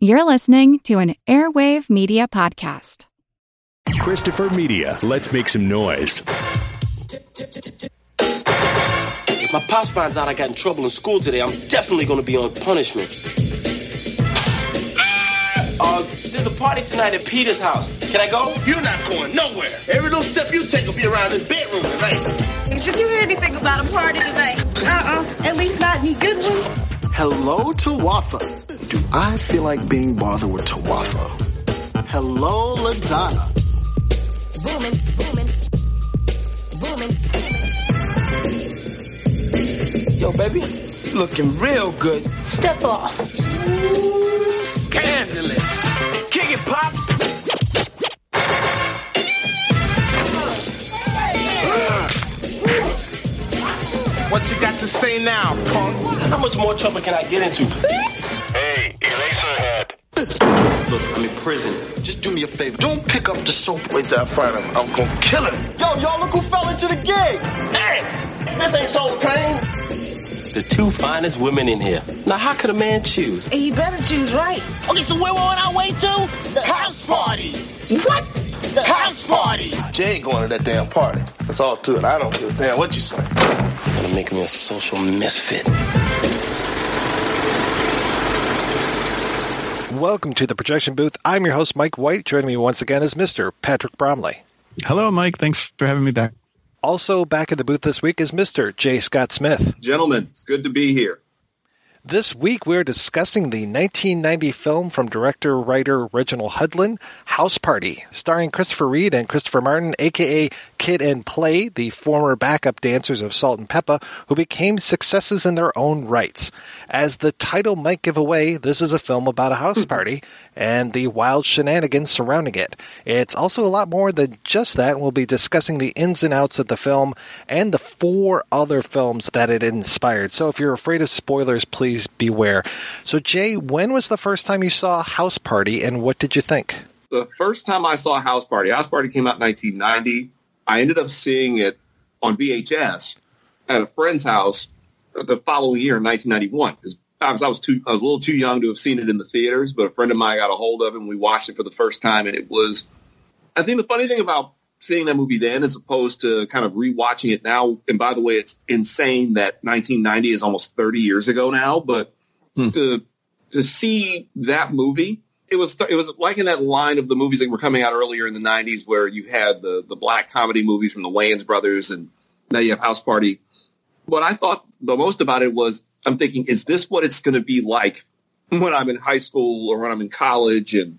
You're listening to an Airwave Media Podcast. Christopher Media. Let's make some noise. If my pops finds out I got in trouble in school today, I'm definitely going to be on punishment. Uh, there's a party tonight at Peter's house. Can I go? You're not going nowhere. Every little step you take will be around this bedroom tonight. Did you hear anything about a party tonight? Uh-uh. At least not any good ones. Hello, Tawatha. Do I feel like being bothered with Tawatha? Hello, LaDonna. It's Booming, booming, booming. Yo, baby, you looking real good. Step off. Scandalous. Kick it, Pop. What you got to say now, punk? How much more trouble can I get into? Hey, Eraserhead. Look, I'm in prison. Just do me a favor. Don't pick up the soap with that fighter. I'm gonna kill him. Yo, y'all look who fell into the gig. Hey, this ain't Soul Train. The two finest women in here. Now, how could a man choose? He better choose right. Okay, so where we're on our way to? The house party. What? The house party. Jay ain't going to that damn party. That's all to it. I don't give a damn what you say. Gonna make me a social misfit. Welcome to the projection booth. I'm your host, Mike White. Joining me once again is Mr. Patrick Bromley. Hello, Mike. Thanks for having me back. Also back in the booth this week is Mr. Jay Scott Smith. Gentlemen, it's good to be here. This week we're discussing the 1990 film from director writer Reginald Hudlin, House Party, starring Christopher Reid and Christopher Martin, aka Kid and Play, the former backup dancers of Salt-N-Pepa, who became successes in their own rights. As the title might give away, this is a film about a house hmm. party and the wild shenanigans surrounding it. It's also a lot more than just that, we'll be discussing the ins and outs of the film and the four other films that it inspired. So if you're afraid of spoilers, please beware. So, Jay, when was the first time you saw House Party and what did you think? The first time I saw House Party, House Party came out in 1990. I ended up seeing it on VHS at a friend's house the following year in 1991. 'Cause I was, I was too, I was a little too young to have seen it in the theaters, but a friend of mine got a hold of it and we watched it for the first time. And it was, I think the funny thing about seeing that movie then as opposed to kind of rewatching it now. And by the way, it's insane that 1990 is almost 30 years ago now, but hmm. to, to see that movie, it was, it was like in that line of the movies that were coming out earlier in the 90s where you had the, the black comedy movies from the Wayans brothers and now you have House Party. What I thought the most about it was I'm thinking, is this what it's going to be like when I'm in high school or when I'm in college? And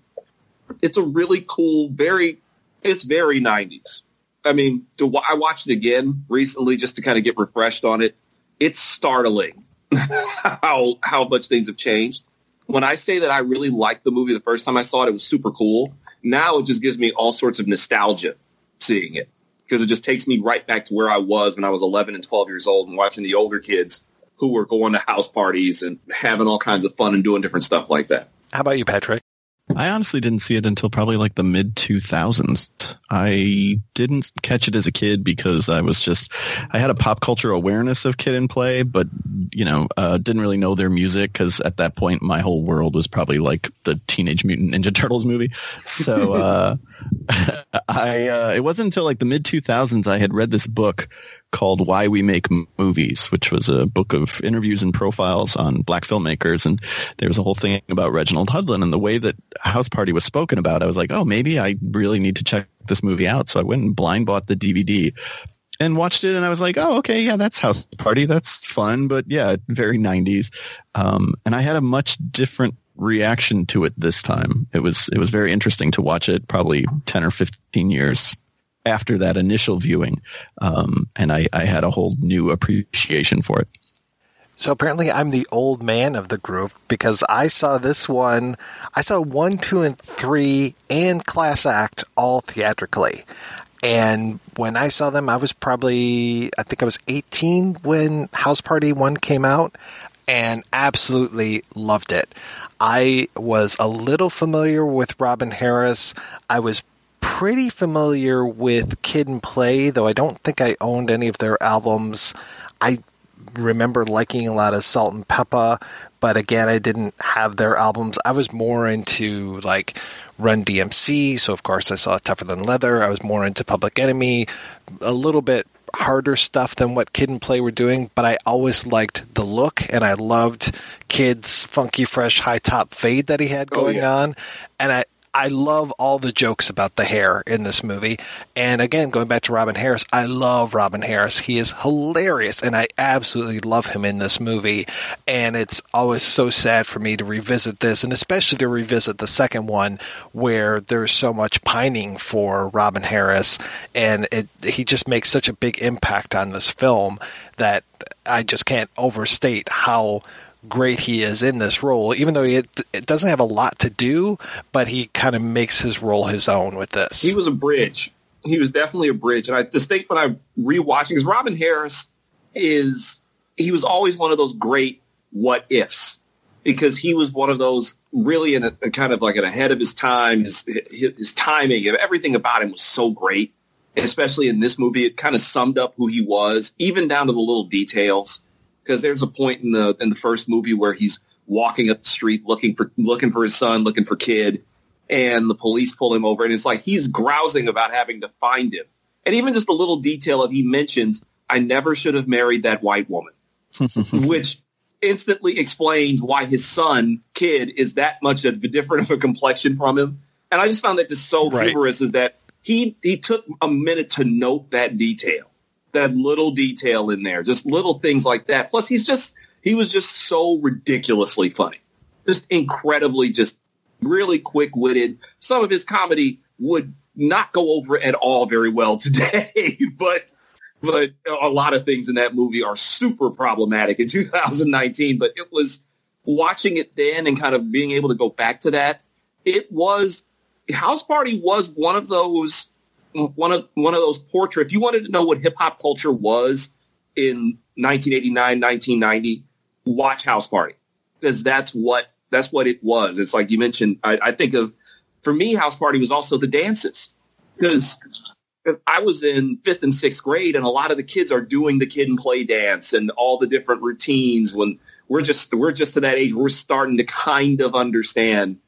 it's a really cool, very, it's very 90s. I mean, to, I watched it again recently just to kind of get refreshed on it. It's startling how how much things have changed. When I say that I really liked the movie the first time I saw it, it was super cool. Now it just gives me all sorts of nostalgia seeing it because it just takes me right back to where I was when I was 11 and 12 years old and watching the older kids who were going to house parties and having all kinds of fun and doing different stuff like that. How about you, Patrick? I honestly didn't see it until probably like the mid 2000s. I didn't catch it as a kid because I was just, I had a pop culture awareness of Kid and Play, but, you know, uh, didn't really know their music because at that point my whole world was probably like the Teenage Mutant Ninja Turtles movie. So, uh, I, uh, it wasn't until like the mid 2000s I had read this book called Why We Make Movies, which was a book of interviews and profiles on black filmmakers. And there was a whole thing about Reginald Hudlin and the way that House Party was spoken about. I was like, oh, maybe I really need to check this movie out. So I went and blind bought the DVD and watched it and I was like, oh, okay, yeah, that's House Party. That's fun. But yeah, very 90s. Um, and I had a much different reaction to it this time. It was, it was very interesting to watch it probably 10 or 15 years after that initial viewing. Um, and I, I had a whole new appreciation for it. So apparently I'm the old man of the group because I saw this one, I saw one, two, and three and Class Act all theatrically. And when I saw them, I was probably, I think I was 18 when House Party 1 came out and absolutely loved it. I was a little familiar with Robin Harris. I was pretty familiar with Kid and Play, though I don't think I owned any of their albums. I remember liking a lot of Salt-N-Pepa, but again, I didn't have their albums. I was more into like Run DMC, so of course I saw Tougher Than Leather. I was more into Public Enemy, a little bit harder stuff than what Kid and Play were doing, but I always liked the look and I loved Kid's funky, fresh, high top fade that he had Oh, going yeah. on. And I, I love all the jokes about the hair in this movie. And again, going back to Robin Harris, I love Robin Harris. He is hilarious and I absolutely love him in this movie. And it's always so sad for me to revisit this and especially to revisit the second one where there's so much pining for Robin Harris and it, he just makes such a big impact on this film that I just can't overstate how great he is in this role, even though he it doesn't have a lot to do, but he kind of makes his role his own with this. He was a bridge. He was definitely a bridge. And I think when I'm rewatching, because Robin Harris is, he was always one of those great what ifs because he was one of those really in a, a kind of like an ahead of his time. His, his, his timing, of everything about him was so great, especially in this movie. It kind of summed up who he was, even down to the little details. Because there's a point in the in the first movie where he's walking up the street looking for looking for his son, looking for kid, and the police pull him over, and it's like he's grousing about having to find him. And even just a little detail of he mentions, "I never should have married that white woman," which instantly explains why his son, kid, is that much of a different of a complexion from him. And I just found that just so Right. humorous is that he he took a minute to note that detail, that little detail in there, just little things like that. Plus, he's just he was just so ridiculously funny, just incredibly, just really quick witted. Some of his comedy would not go over at all very well today, but but a lot of things in that movie are super problematic in 2019. But it was watching it then and kind of being able to go back to that. It was House Party was one of those one of one of those portraits. If you wanted to know what hip hop culture was in 1989, 1990, watch House Party because that's what that's what it was. It's like you mentioned. I, I think of for me, House Party was also the dances because I was in fifth and sixth grade, and a lot of the kids are doing the kid and play dance and all the different routines. When we're just we're just to that age, we're starting to kind of understand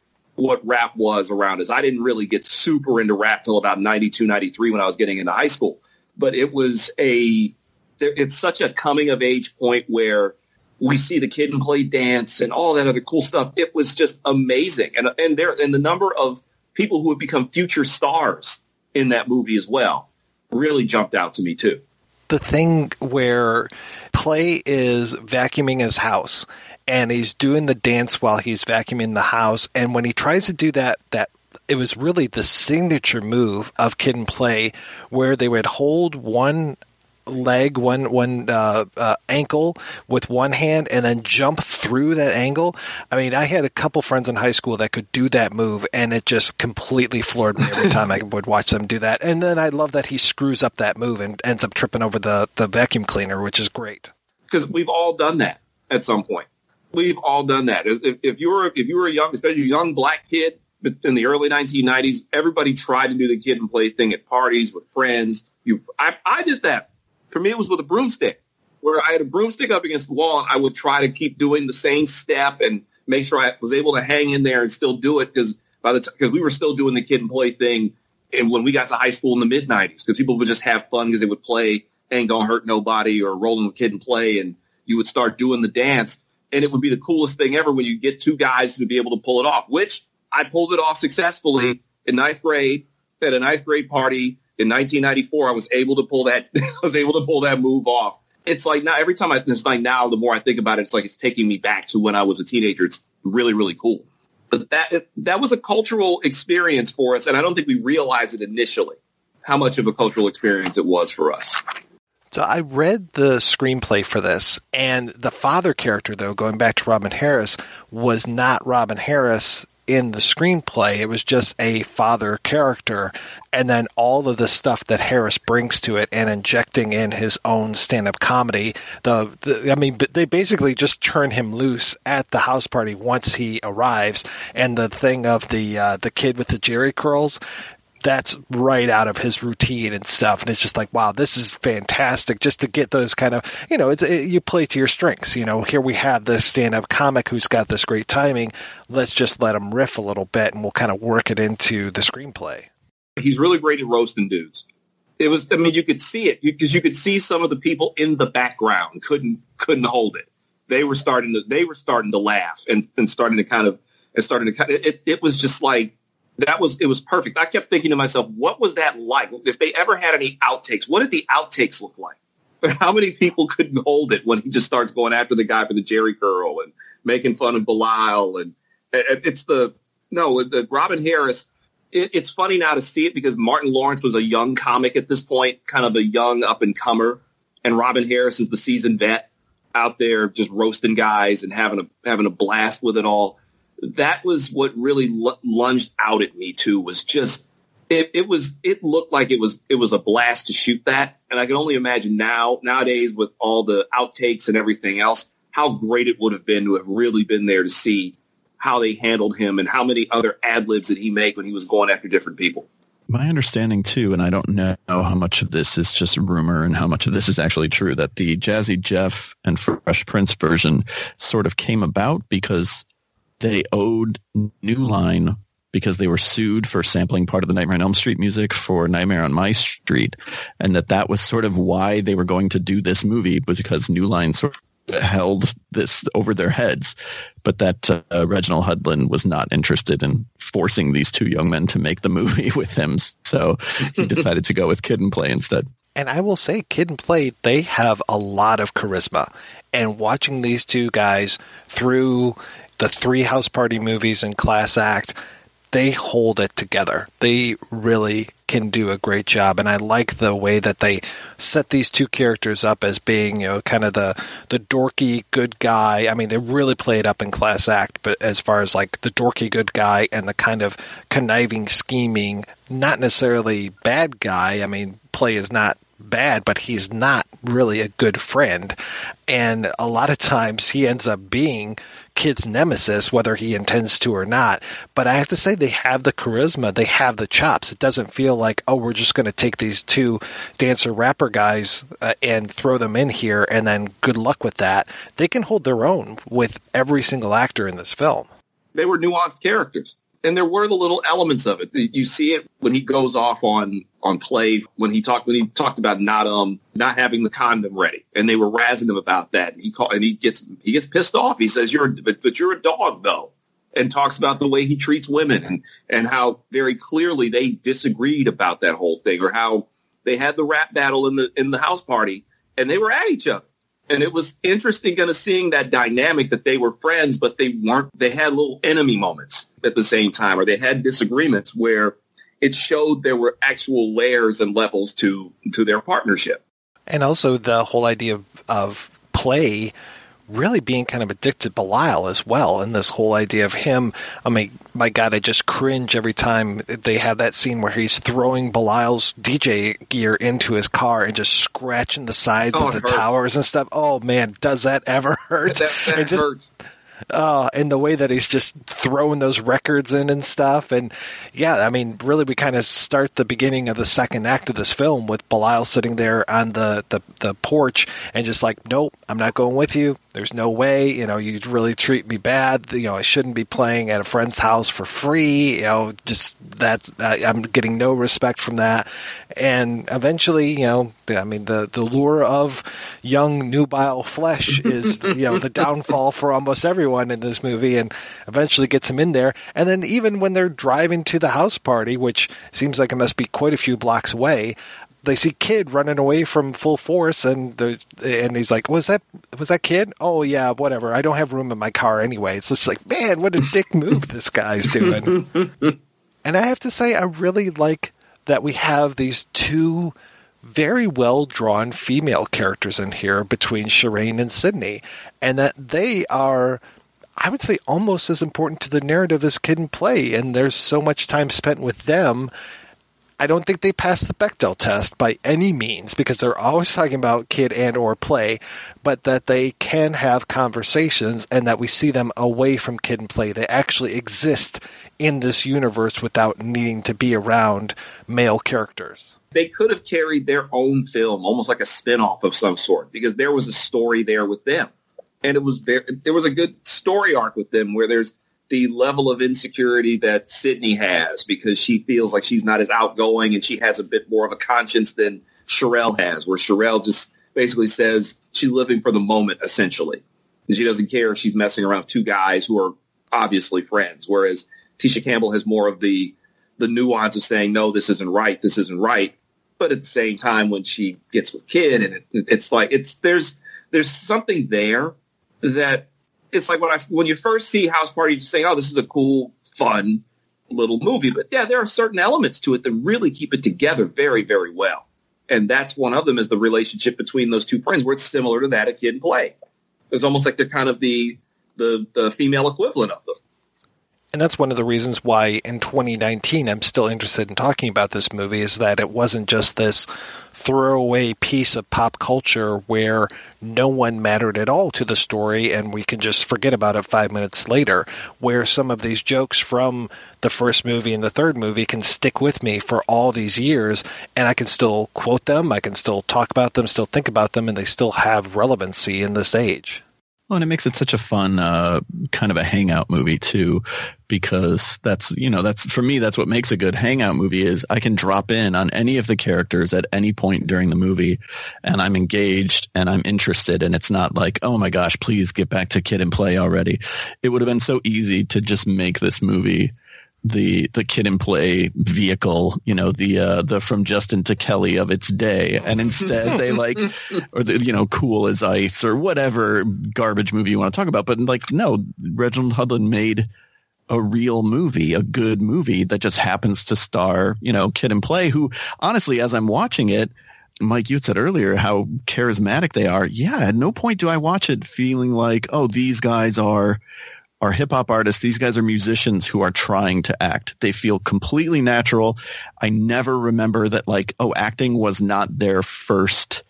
what rap was around us. I didn't really get super into rap till about 92, 93 when I was getting into high school. But it was a, it's such a coming of age point where we see the kid and play dance and all that other cool stuff. It was just amazing. And, and there, and the number of people who have become future stars in that movie as well really jumped out to me too. the thing where Play is vacuuming his house and he's doing the dance while he's vacuuming the house. And when he tries to do that, that it was really the signature move of Kid and Play where they would hold one leg, one one uh, uh, ankle with one hand, and then jump through that angle. I mean, I had a couple friends in high school that could do that move, and it just completely floored me every time I would watch them do that. And then I love that he screws up that move and ends up tripping over the the vacuum cleaner, which is great. because we've all done that at some point. We've all done that. If, if you were if you were a young, especially a young black kid in the early 1990s, everybody tried to do the kid and play thing at parties with friends. You, I, I did that. For me, it was with a broomstick, where I had a broomstick up against the wall, and I would try to keep doing the same step and make sure I was able to hang in there and still do it because by the because we were still doing the kid and play thing, and when we got to high school in the mid 90s, because people would just have fun because they would play ain't gonna hurt nobody or rolling with kid and play and you would start doing the dance and it would be the coolest thing ever when you get two guys to be able to pull it off which i pulled it off successfully in ninth grade at a ninth grade party in 1994 i was able to pull that i was able to pull that move off. It's like now every time i it's like now the more i think about it it's like it's taking me back to when i was a teenager. It's really really cool. But that that was a cultural experience for us and i don't think we realized it initially how much of a cultural experience it was for us So I read the screenplay for this, and the father character, though, going back to Robin Harris, was not Robin Harris in the screenplay. It was just a father character, and then all of the stuff that Harris brings to it, and injecting in his own stand-up comedy. The, the I mean, they basically just turn him loose at the house party once he arrives, and the thing of the uh, the kid with the Jheri curls that's right out of his routine and stuff. And it's just like, wow, this is fantastic just to get those kind of, you know, it's, it, you play to your strengths. You know, here we have this stand up comic who's got this great timing. Let's just let him riff a little bit and we'll kind of work it into the screenplay. He's really great at roasting dudes. It was, I mean, you could see it because you could see some of the people in the background couldn't, couldn't hold it. They were starting to, they were starting to laugh and, and starting to kind of, and starting to it, it was just like, that was it was perfect. I kept thinking to myself, what was that like? If they ever had any outtakes, what did the outtakes look like? How many people couldn't hold it when he just starts going after the guy for the Jheri curl and making fun of Bilal and it's the no the Robin Harris. It, it's funny now to see it because Martin Lawrence was a young comic at this point, kind of a young up and comer, and Robin Harris is the seasoned vet out there just roasting guys and having a having a blast with it all that was what really l- lunged out at me too was just it, it, was it looked like it was it was a blast to shoot that. And i can only imagine now nowadays with all the outtakes and everything else how great it would have been to have really been there to see how they handled him and how many other ad libs did he make when he was going after different people. My understanding too, and I don't know how much of this is just rumor and how much of this is actually true, that the Jazzy Jeff and Fresh Prince version sort of came about because they owed New Line because they were sued for sampling part of the Nightmare on Elm Street music for Nightmare on My Street, and that that was sort of why they were going to do this movie was because New Line sort of held this over their heads, but that uh, Reginald Hudlin was not interested in forcing these two young men to make the movie with him, so he decided to go with Kid and Play instead. And I will say, Kid and Play, they have a lot of charisma. And watching these two guys through the three house party movies and class act they hold it together. They really can do a great job. And i like the way that they set these two characters up as being you know kind of the the dorky good guy. I mean they really play it up in class act but as far as like the dorky good guy and the kind of conniving scheming not necessarily bad guy. I mean play is not bad, but he's not really a good friend. And a lot of times he ends up being kid's nemesis, whether he intends to or not. But I have to say, they have the charisma, they have the chops. It doesn't feel like, oh, we're just going to take these two dancer rapper guys uh, and throw them in here, and then good luck with that. They can hold their own with every single actor in this film. They were nuanced characters and there were the little elements of it. You see it when he goes off on on play when he talked when he talked about not um not having the condom ready, and they were razzing him about that. And he call, and he gets he gets pissed off. He says, "You're but, but you're a dog though," and talks about the way he treats women and and how very clearly they disagreed about that whole thing, or how they had the rap battle in the in the house party, and they were at each other and it was interesting kind of seeing that dynamic that they were friends, but they weren't, they had little enemy moments at the same time, or they had disagreements where it showed there were actual layers and levels to, to their partnership. And also the whole idea of, of play really being kind of addicted to Bilal as well. And this whole idea of him, I mean, my God, I just cringe every time they have that scene where he's throwing Bilal's DJ gear into his car and just scratching the sides oh, of the hurts. towers and stuff. Oh man, does that ever hurt? That, that just, hurts. Uh, and the way that he's just throwing those records in and stuff. And yeah, I mean, really, we kind of start the beginning of the second act of this film with Bilal sitting there on the, the, the porch and just like, nope, I'm not going with you. There's no way, you know, you really treat me bad. You know, I shouldn't be playing at a friend's house for free. You know, just that's, I'm getting no respect from that. And eventually, you know, I mean, the, the lure of young nubile flesh is, you know, the downfall for almost everyone in this movie and eventually gets him in there. And then even when they're driving to the house party, which seems like it must be quite a few blocks away, they see kid running away from full force and and he's like was that was that kid? Oh yeah whatever. I don't have room in my car anyway. It's just like man what a dick move this guy's doing. And i have to say i really like that we have these two very well drawn female characters in here between Shireen and Sidney, and that they are, I would say, almost as important to the narrative as Kid and Play. And there's so much time spent with them I don't think they pass the Bechdel test by any means because they're always talking about kid and or play, but that they can have conversations and that we see them away from kid and play. They actually exist in this universe without needing to be around male characters. They could have carried their own film, almost like a spin-off of some sort, because there was a story there with them. And it was very, there was a good story arc with them where there's the level of insecurity that Sidney has because she feels like she's not as outgoing and she has a bit more of a conscience than Cherelle has, where Cherelle just basically says she's living for the moment, essentially. And she doesn't care if she's messing around with two guys who are obviously friends, whereas Tisha Campbell has more of the the nuance of saying, no, this isn't right, this isn't right. But at the same time, when she gets with Kid, and it, it's like it's there's there's something there that it's like when I when you first see House Party, you say, "Oh, this is a cool, fun little movie." But yeah, there are certain elements to it that really keep it together very, very well. And that's one of them is the relationship between those two friends, where it's similar to that of Kid and Play. It's almost like they're kind of the the, the female equivalent of them. And that's one of the reasons why in 2019 I'm still interested in talking about this movie is that it wasn't just this throwaway piece of pop culture where no one mattered at all to the story and we can just forget about it five minutes later, where some of these jokes from the first movie and the third movie can stick with me for all these years and I can still quote them, I can still talk about them, still think about them, and they still have relevancy in this age. Well, and it makes it such a fun uh, kind of a hangout movie too, because that's you know that's for me that's what makes a good hangout movie is I can drop in on any of the characters at any point during the movie, and I'm engaged and I'm interested, and it's not like oh my gosh, please get back to kid and play already. It would have been so easy to just make this movie the the kid and play vehicle, you know, the uh, the from Justin to Kelly of its day, and instead they like, or the you know, cool as ice or whatever garbage movie you want to talk about, but like no, Reginald Hudlin made a real movie, a good movie that just happens to star you know kid and play. Who honestly, as I'm watching it. Mike, you said earlier how charismatic they are. Yeah, at no point do I watch it feeling like, oh, these guys are are hip hop artists. These guys are musicians who are trying to act. They feel completely natural. I never remember that like, oh, acting was not their first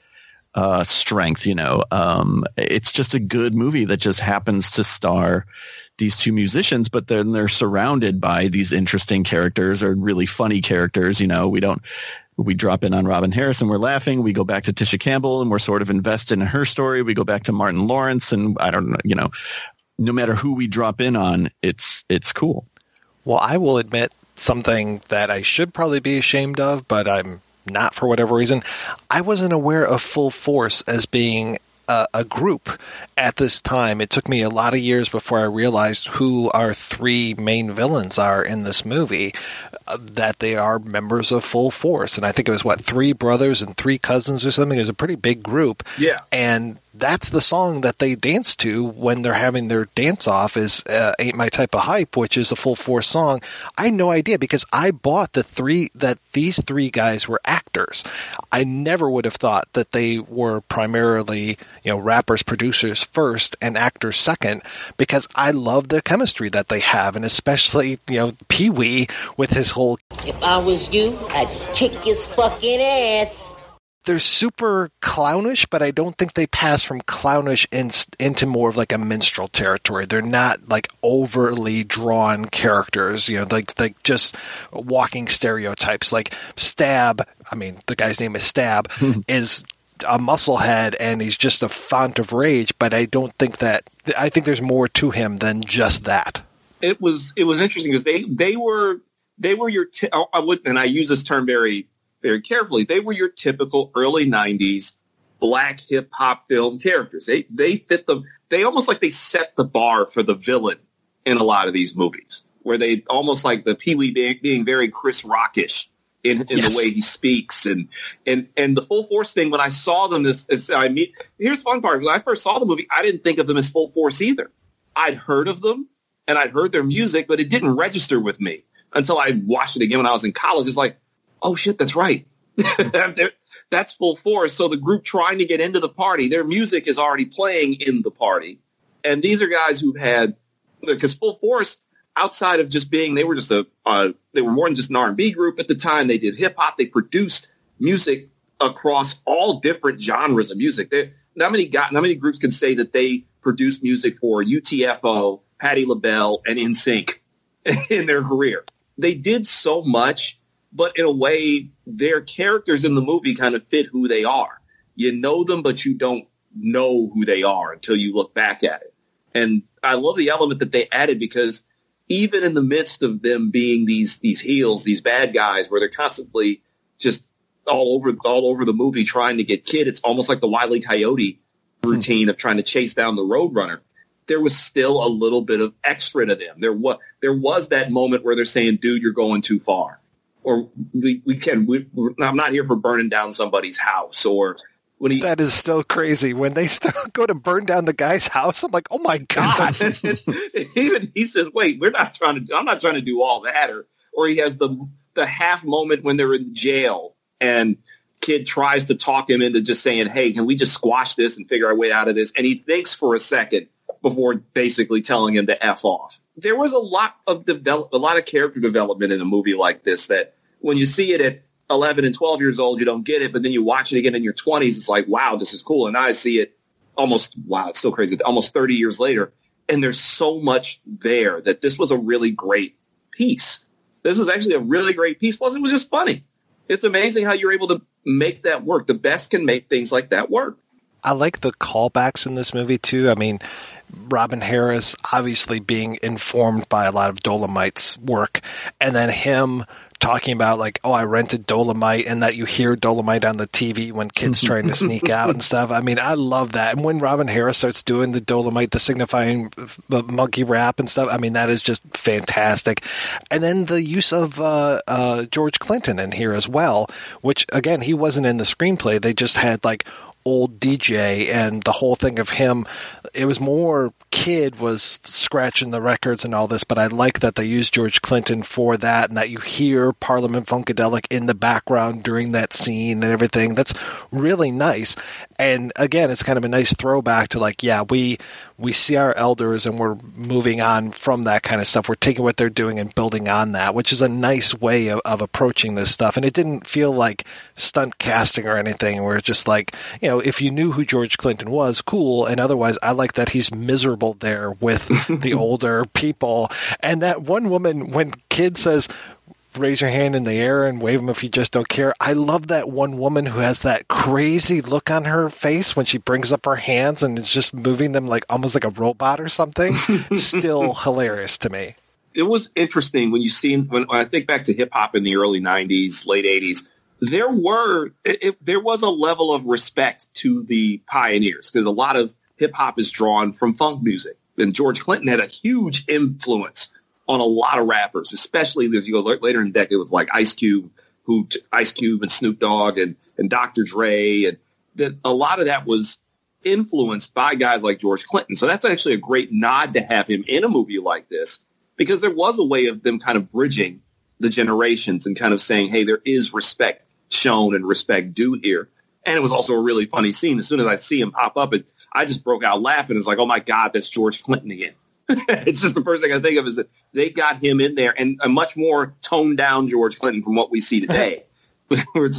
uh, strength, you know. Um, it's just a good movie that just happens to star these two musicians, but then they're surrounded by these interesting characters or really funny characters. You know, we don't, we drop in on Robin Harris and we're laughing. We go back to Tisha Campbell and we're sort of invested in her story. We go back to Martin Lawrence and I don't know, you know, no matter who we drop in on, it's it's cool. Well, I will admit something that I should probably be ashamed of, but I'm not for whatever reason. I wasn't aware of Full Force as being a, a, group at this time. It took me a lot of years before I realized who our three main villains are in this movie. Uh, that they are members of Full Force, and I think it was what three brothers and three cousins or something. It was a pretty big group. Yeah, and that's the song that they dance to when they're having their dance off is uh, ain't my type of hype which is a full force song. I had no idea because i bought the three that these three guys were actors. I never would have thought that they were primarily you know rappers producers first and actors second because i love the chemistry that they have and especially you know pee-wee with his whole if i was you i'd kick his fucking ass they're super clownish, but I don't think they pass from clownish in, into more of like a minstrel territory. They're not like overly drawn characters, you know, like like just walking stereotypes. Like Stab, I mean, the guy's name is Stab, is a musclehead and he's just a font of rage. But I don't think that. I think there's more to him than just that. It was it was interesting because they they were they were your t- I would and I use this term very very carefully. They were your typical early 90s black hip hop film characters. They they fit the they almost like they set the bar for the villain in a lot of these movies, where they almost like the Pee Wee being, being very Chris Rockish in, in yes. the way he speaks and and and the full force thing. When I saw them, this, this I mean, here's the fun part. When I first saw the movie, I didn't think of them as full force either. I'd heard of them and I'd heard their music, but it didn't register with me until I watched it again when I was in college. It's like oh shit, that's right. that's full force. So the group trying to get into the party, their music is already playing in the party. And these are guys who've had, because full force, outside of just being, they were just a, uh, they were more than just an R&B group at the time. They did hip hop. They produced music across all different genres of music. They, not many got, not many groups can say that they produced music for UTFO, Patti LaBelle, and NSYNC in their career. They did so much, but in a way, their characters in the movie kind of fit who they are. You know them, but you don't know who they are until you look back at it. And I love the element that they added because even in the midst of them being these these heels, these bad guys, where they're constantly just all over all over the movie trying to get kid, it's almost like the Wile E. Coyote hmm. routine of trying to chase down the Roadrunner. There was still a little bit of extra to them. There was there was that moment where they're saying, "Dude, you're going too far," or "We we can. We, I'm not here for burning down somebody's house," or when he that is still crazy. When they still go to burn down the guy's house i'm like oh my god even he says wait we're not trying to i'm not trying to do all that or or he has the the half moment when they're in jail and kid tries to talk him into just saying hey can we just squash this and figure our way out of this? And he thinks for a second before basically telling him to f off there was a lot of develop a lot of character development in a movie like this that when you see it at 11 and 12 years old, you don't get it. But then you watch it again in your 20s. It's like, wow, this is cool. And I see it almost, wow, it's so crazy. Almost 30 years later. And there's so much there that this was a really great piece. This was actually a really great piece. Plus, it was just funny. It's amazing how you're able to make that work. The best can make things like that work. I like the callbacks in this movie too. I mean, Robin Harris obviously being informed by a lot of Dolomite's work, and then him talking about like, oh, I rented Dolomite, and that you hear Dolomite on the TV when kids trying to sneak out and stuff. I mean, I love that. And when Robin Harris starts doing the Dolomite, the signifying the monkey rap and stuff, I mean, that is just fantastic. And then the use of uh, uh, George Clinton in here as well, which again, he wasn't in the screenplay. They just had like old DJ and the whole thing of him. It was more kid was scratching the records and all this, but I like that they used George Clinton for that and that you hear Parliament Funkadelic in the background during that scene and everything. That's really nice. And again, it's kind of a nice throwback to like, yeah, we we see our elders and we're moving on from that kind of stuff. We're taking what they're doing and building on that, which is a nice way of, of approaching this stuff. And it didn't feel like stunt casting or anything. Where it's just like, you know, if you knew who George Clinton was, cool. And otherwise, I like that he's miserable there with the older people. And that one woman, when kid says, raise your hand in the air and wave them if you just don't care. I love that one woman who has that crazy look on her face when she brings up her hands and is just moving them like almost like a robot or something. Still hilarious to me. It was interesting when you see when, when I think back to hip hop in the early '90s, late '80s. There were it, it, there was a level of respect to the pioneers because a lot of hip hop is drawn from funk music, and George Clinton had a huge influence on a lot of rappers, especially as you go later in the decade with like Ice Cube, who Ice Cube and Snoop Dogg and, and Dr. Dre. And that a lot of that was influenced by guys like George Clinton. So that's actually a great nod to have him in a movie like this because there was a way of them kind of bridging the generations and kind of saying, hey, there is respect shown and respect due here. And it was also a really funny scene. As soon as I see him pop up, and I just broke out laughing. It's like, oh my God, that's George Clinton again. it's just the first thing I think of is that they got him in there and a much more toned down George Clinton from what we see today. where,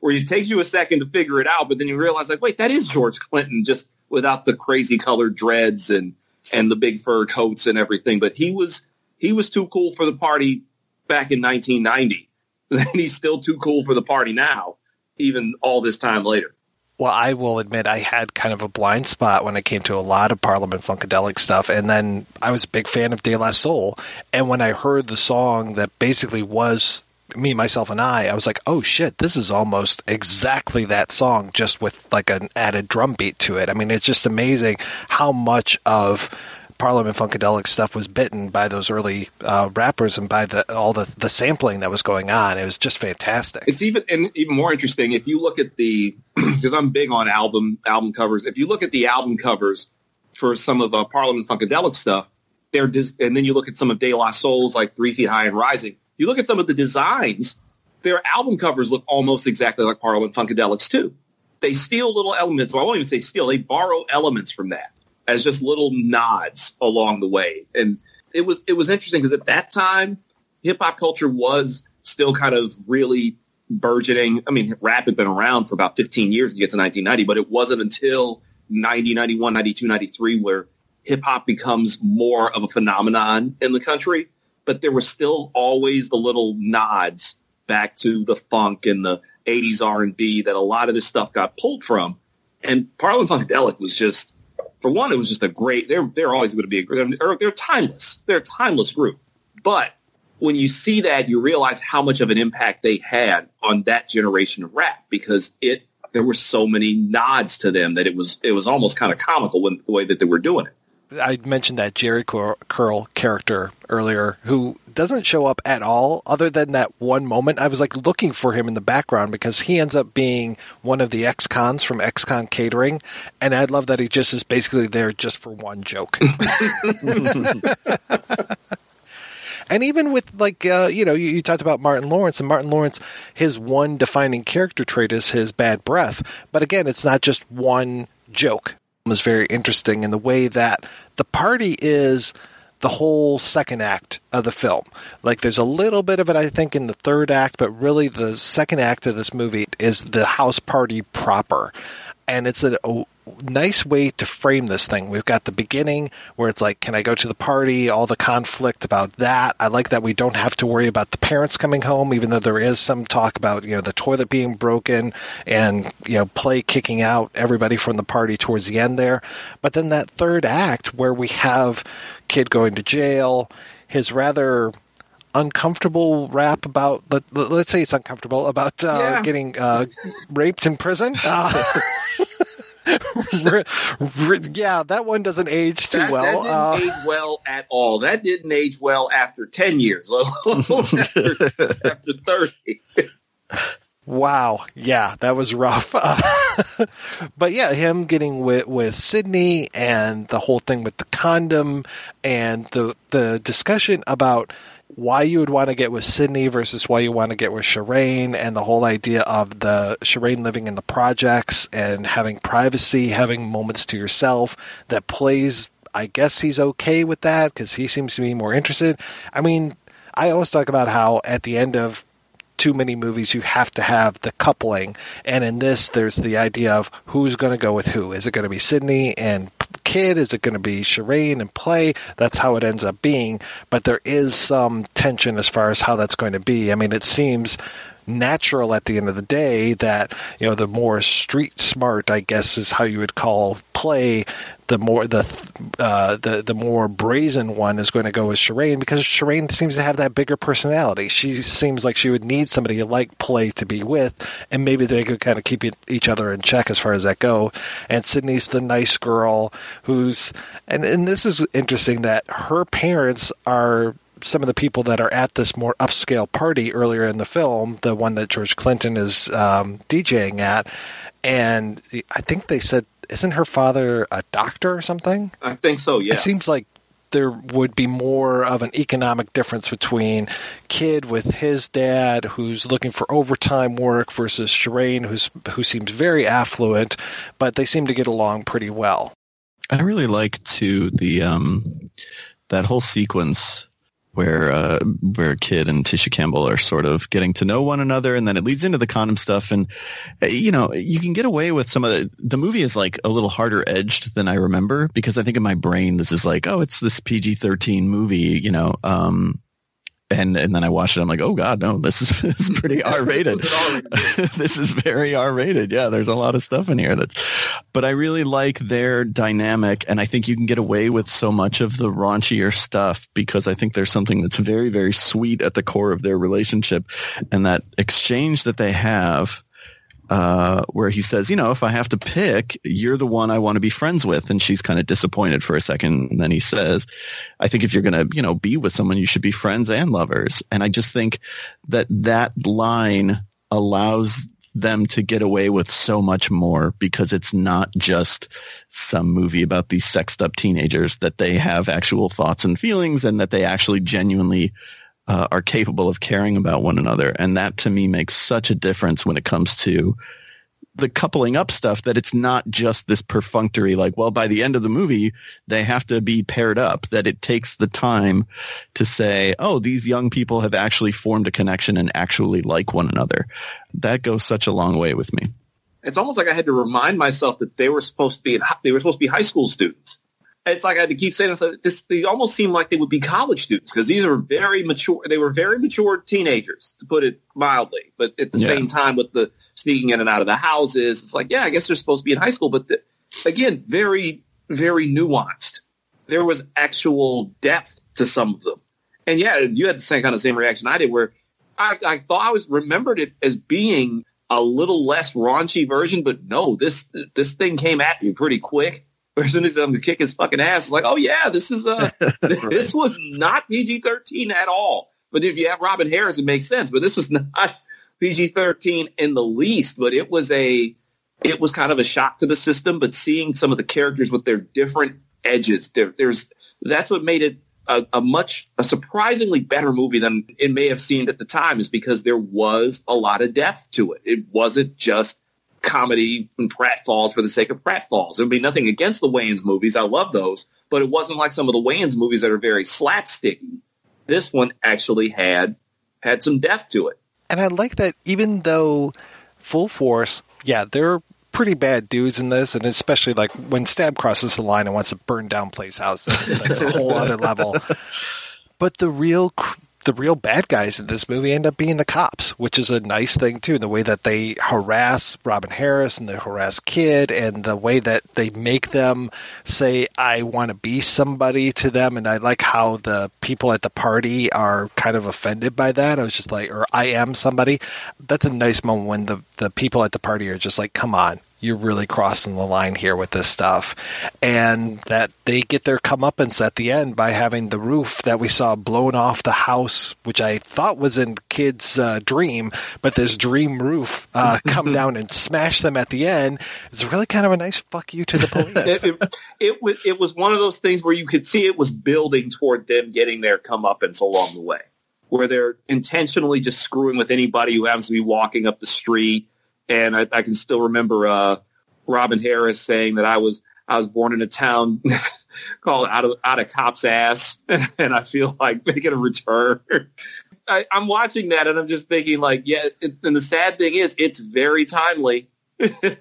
where it takes you a second to figure it out, but then you realize like, wait, that is George Clinton just without the crazy colored dreads and, and the big fur coats and everything. But he was, he was too cool for the party back in 1990. And he's still too cool for the party now, even all this time later well, I will admit I had kind of a blind spot when it came to a lot of Parliament Funkadelic stuff. And then I was a big fan of De La Soul. And when I heard the song that basically was me, myself, and I, I was like, oh shit, this is almost exactly that song, just with like an added drum beat to it. I mean, it's just amazing how much of Parliament Funkadelic stuff was bitten by those early uh, rappers and by the all the, the sampling that was going on. It was just fantastic. It's even and even more interesting if you look at the because I'm big on album album covers. If you look at the album covers for some of uh, Parliament Funkadelic stuff, they're dis- and then you look at some of De La Soul's like Three Feet High and Rising. You look at some of the designs. Their album covers look almost exactly like Parliament Funkadelic's too. They steal little elements. Well, I won't even say steal. They borrow elements from that as just little nods along the way. And it was it was interesting because at that time, hip hop culture was still kind of really burgeoning. I mean, rap had been around for about 15 years to get to 1990, but it wasn't until 90, 91, 92, 93 where hip hop becomes more of a phenomenon in the country. But there were still always the little nods back to the funk and the 80s R&B that a lot of this stuff got pulled from. And Parliament Funkadelic was just, for one, it was just a great, they're, they're always going to be a great, they're, they're timeless. They're a timeless group. But when you see that, you realize how much of an impact they had on that generation of rap because it, there were so many nods to them that it was, it was almost kind of comical when, the way that they were doing it. I mentioned that Jheri Curl character earlier, who doesn't show up at all, other than that one moment. I was like looking for him in the background because he ends up being one of the ex-cons from ex-con catering, and I love that he just is basically there just for one joke. and even with like uh, you know you, you, talked about martin lawrence and martin lawrence his one defining character trait is his bad breath but again it's not just one joke it was very interesting in the way that the party is the whole second act of the film. Like there's a little bit of it, I think, in the third act, but really the second act of this movie is the house party proper. And it's a, nice way to frame this thing. We've got the beginning where it's like, can I go to the party? All the conflict about that. I like that we don't have to worry about the parents coming home, even though there is some talk about, you know, the toilet being broken and, you know, play kicking out everybody from the party towards the end there. But then that third act where we have kid going to jail, his rather uncomfortable rap about let, us say it's uncomfortable about uh, yeah. getting uh, raped in prison. Uh, yeah, that one doesn't age too that, well. That didn't uh, age well at all. That didn't age well after ten years, after, after thirty. Wow, yeah, that was rough. Uh, but yeah, him getting with with Sidney and the whole thing with the condom and the the discussion about why you would want to get with Sidney versus why you want to get with Shireen and the whole idea of the Shireen living in the projects and having privacy, having moments to yourself that plays I guess he's okay with that because he seems to be more interested. I mean, I always talk about how at the end of too many movies, you have to have the coupling. And in this, there's the idea of who's going to go with who. Is it going to be Sidney and Kid? Is it going to be Shireen and Play? That's how it ends up being. But there is some tension as far as how that's going to be. I mean, it seems natural at the end of the day that you know the more street smart I guess is how you would call play the more the uh, the the more brazen one is going to go with Shireen because Shireen seems to have that bigger personality. She seems like she would need somebody like Play to be with, and maybe they could kind of keep each other in check as far as that go. And Sidney's the nice girl who's and and this is interesting that her parents are some of the people that are at this more upscale party earlier in the film, the one that George Clinton is um, DJing at, and I think they said, isn't her father a doctor or something? I think so. Yeah, it seems like there would be more of an economic difference between kid with his dad who's looking for overtime work versus Shireen who's who seems very affluent, but they seem to get along pretty well. I really like to the um that whole sequence where uh, where Kid and Tisha Campbell are sort of getting to know one another, and then it leads into the condom stuff. And uh, you know, you can get away with some of the. The movie is like a little harder edged than I remember because I think in my brain this is like, oh, it's this PG thirteen movie, you know. Um, and and then I watched it. I'm like, oh god, no, this is, this is pretty R rated. this is very R rated. Yeah, there's a lot of stuff in here that's. But I really like their dynamic, and I think you can get away with so much of the raunchier stuff because I think there's something that's very very sweet at the core of their relationship, and that exchange that they have uh, where he says, you know, if I have to pick, you're the one I want to be friends with. And she's kind of disappointed for a second. And then he says, I think if you're going to, you know, be with someone, you should be friends and lovers. And I just think that that line allows them to get away with so much more because it's not just some movie about these sexed up teenagers that they have actual thoughts and feelings and that they actually genuinely uh, are capable of caring about one another. And that to me makes such a difference when it comes to the coupling up stuff that it's not just this perfunctory like well by the end of the movie they have to be paired up that it takes the time to say oh these young people have actually formed a connection and actually like one another that goes such a long way with me it's almost like I had to remind myself that they were supposed to be they were supposed to be high school students. It's like I had to keep saying this. this they almost seem like they would be college students because these are very mature. They were very mature teenagers, to put it mildly. But at the Yeah. same time, with the sneaking in and out of the houses, it's like, yeah, I guess they're supposed to be in high school. But the, again, very, very nuanced. There was actual depth to some of them. And yeah, you had the same kind of same reaction I did, where I, I thought I was remembered it as being a little less raunchy version, but no, this this thing came at you pretty quick. As soon as I'm gonna kick his fucking ass, like, oh yeah, this is uh this was not PG thirteen at all. But if you have Robin Harris, it makes sense. But this was not PG thirteen in the least. But it was a it was kind of a shock to the system. But seeing some of the characters with their different edges, there, there's that's what made it a, a much a surprisingly better movie than it may have seemed at the time is because there was a lot of depth to it. It wasn't just comedy and pratfalls for the sake of pratfalls. There'd be nothing against the Wayans movies. I love those, but it wasn't like some of the Wayans movies that are very slapsticky. This one actually had had some depth to it. And I like that even though Full Force, yeah, they're pretty bad dudes in this, and especially like when Stab crosses the line and wants to burn down Play's House, that's, that's a whole other level. But the real cr- the real bad guys in this movie end up being the cops, which is a nice thing too. The way that they harass Robin Harris and they harass Kid, and the way that they make them say, "I want to be somebody" to them, and I like how the people at the party are kind of offended by that. I was just like, or I am somebody. That's a nice moment when the the people at the party are just like, "Come on." You're really crossing the line here with this stuff. And that they get their comeuppance at the end by having the roof that we saw blown off the house, which I thought was in Kid's uh, dream, but this dream roof uh, come down and smash them at the end is really kind of a nice fuck you to the police. it, it, it, was, it was one of those things where you could see it was building toward them getting their comeuppance along the way, where they're intentionally just screwing with anybody who happens to be walking up the street. And I, I can still remember uh, Robin Harris saying that I was I was born in a town called out of out of cop's ass, and I feel like making a return. I, I'm watching that and I'm just thinking like, yeah. It, and the sad thing is, it's very timely.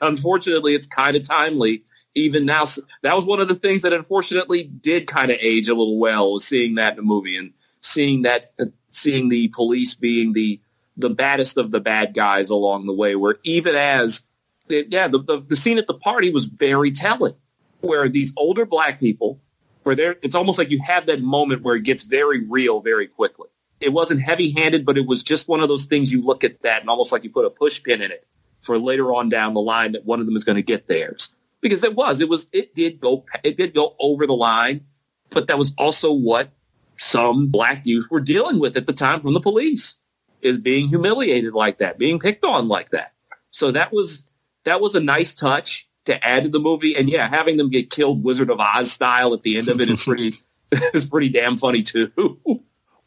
Unfortunately, it's kind of timely even now. That was one of the things that unfortunately did kind of age a little well was seeing that in the movie and seeing that, uh, seeing the police being the the baddest of the bad guys along the way. Where even as yeah, the, the, the scene at the party was very telling, where these older black people, where they're, it's almost like you have that moment where it gets very real very quickly. It wasn't heavy handed, but it was just one of those things you look at that and almost like you put a push pin in it for later on down the line that one of them is going to get theirs. Because it was, it was, it did go, it did go over the line, but that was also what some black youth were dealing with at the time from the police is being humiliated like that, being picked on like that. So that was, that was a nice touch to add to the movie. And yeah, having them get killed Wizard of Oz style at the end of it is pretty, is pretty damn funny too.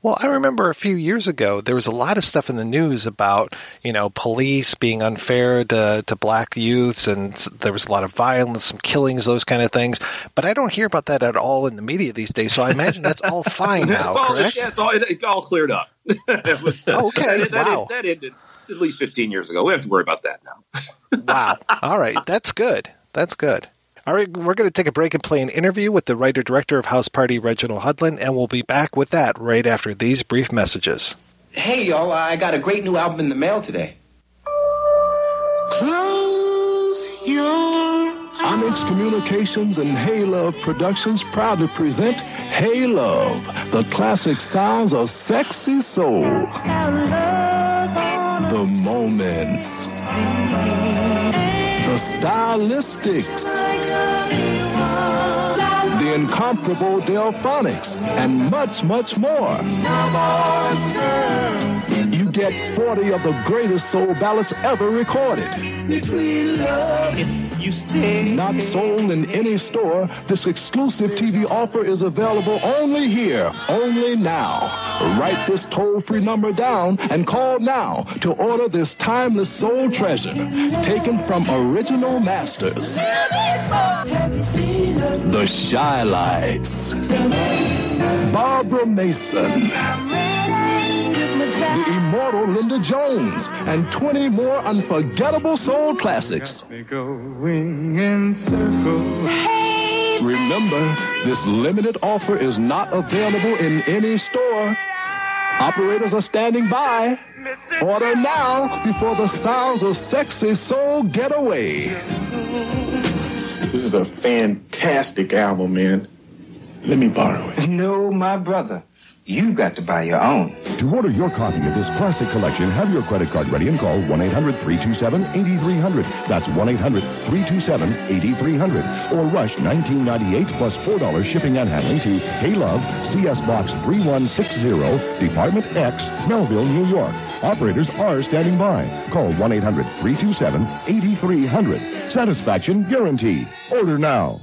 Well, I remember a few years ago there was a lot of stuff in the news about you know police being unfair to to black youths, and there was a lot of violence, some killings, those kind of things. But I don't hear about that at all in the media these days. So I imagine that's all fine now, it's all, correct? yeah, it's all, it, it's all cleared up. It was- okay, that, that, wow. that ended at least 15 years ago. We have to worry about that now. wow. All right, that's good. That's good. All right, we're going to take a break and play an interview with the writer director of House Party, Reginald Hudlin, and we'll be back with that right after these brief messages. Hey, y'all, I got a great new album in the mail today. Onyx Communications and Hey Love Productions proudly present Hey Love, the classic sounds of sexy soul. The moments. The stylistics. The incomparable Delphonics, and much, much more. You get 40 of the greatest soul ballads ever recorded. Love, Not sold in any store, this exclusive TV offer is available only here, only now. Write this toll-free number down and call now to order this timeless soul treasure taken from original masters. The Chi-Lites. Barbara Mason. The immortal Linda Jones and 20 more unforgettable soul classics. Remember, this limited offer is not available in any store. Operators are standing by. Order now before the sounds of sexy soul get away. This is a fantastic album, man. Let me borrow it. No, my brother. You got to buy your own. To order your copy of this classic collection, have your credit card ready and call 1-800-327-8300. That's 1-800-327-8300. Or rush 1998 plus $4 shipping and handling to Hey Love, CS Box 3160, Department X, Melville, New York. Operators are standing by. Call 1-800-327-8300. Satisfaction guaranteed. Order now.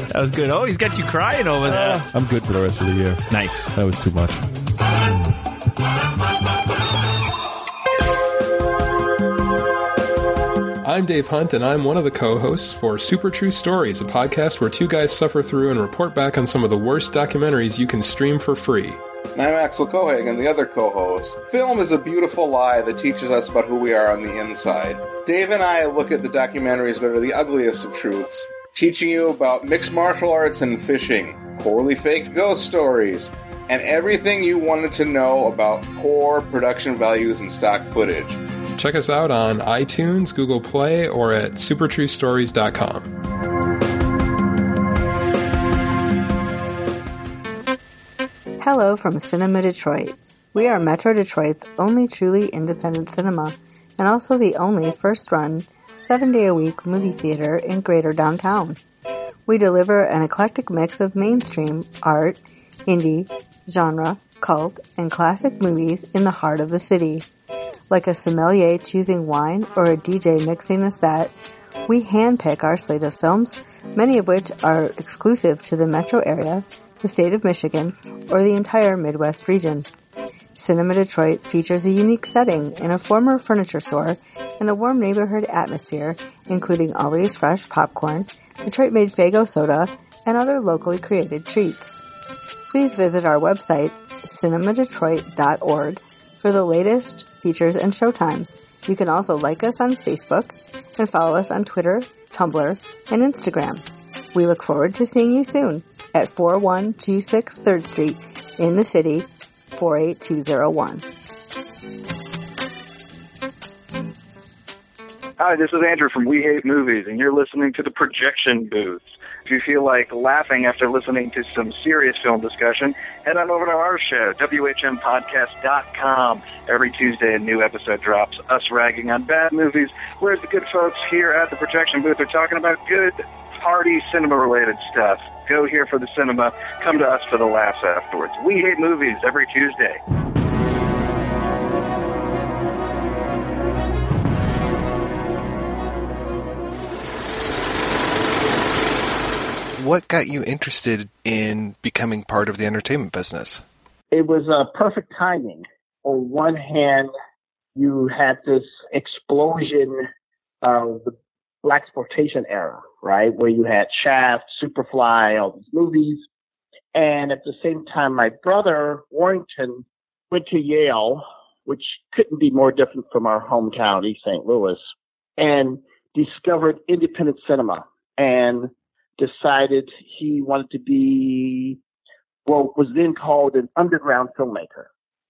that was good. Oh, he's got you crying over there. Uh, I'm good for the rest of the year. Nice. That was too much. I'm Dave Hunt, and I'm one of the co hosts for Super True Stories, a podcast where two guys suffer through and report back on some of the worst documentaries you can stream for free. And I'm Axel Cohagen, the other co host. Film is a beautiful lie that teaches us about who we are on the inside. Dave and I look at the documentaries that are the ugliest of truths, teaching you about mixed martial arts and fishing, poorly faked ghost stories, and everything you wanted to know about core production values and stock footage. Check us out on iTunes, Google Play, or at supertruestories.com. Hello from Cinema Detroit. We are Metro Detroit's only truly independent cinema, and also the only first run, seven day a week movie theater in greater downtown. We deliver an eclectic mix of mainstream, art, indie, genre, cult, and classic movies in the heart of the city. Like a sommelier choosing wine or a DJ mixing a set, we handpick our slate of films, many of which are exclusive to the metro area, the state of Michigan, or the entire Midwest region. Cinema Detroit features a unique setting in a former furniture store and a warm neighborhood atmosphere, including always fresh popcorn, Detroit made Faygo soda, and other locally created treats. Please visit our website, cinemadetroit.org, for the latest features and showtimes. You can also like us on Facebook and follow us on Twitter, Tumblr, and Instagram. We look forward to seeing you soon at 4126 3rd Street in the city, 48201. Hi, this is Andrew from We Hate Movies, and you're listening to the Projection Booth. If you feel like laughing after listening to some serious film discussion, head on over to our show, WHMPodcast.com. Every Tuesday, a new episode drops, us ragging on bad movies, whereas the good folks here at the Projection Booth are talking about good, party, cinema-related stuff. Go here for the cinema, come to us for the laughs afterwards. We Hate Movies every Tuesday. What got you interested in becoming part of the entertainment business? It was uh, perfect timing. On one hand, you had this explosion of the blaxploitation era, right, where you had Shaft, Superfly, all these movies, And at the same time, my brother, Warrington, went to Yale, which couldn't be more different from our hometown, East St. Louis, and discovered independent cinema and decided he wanted to be what was then called an underground filmmaker.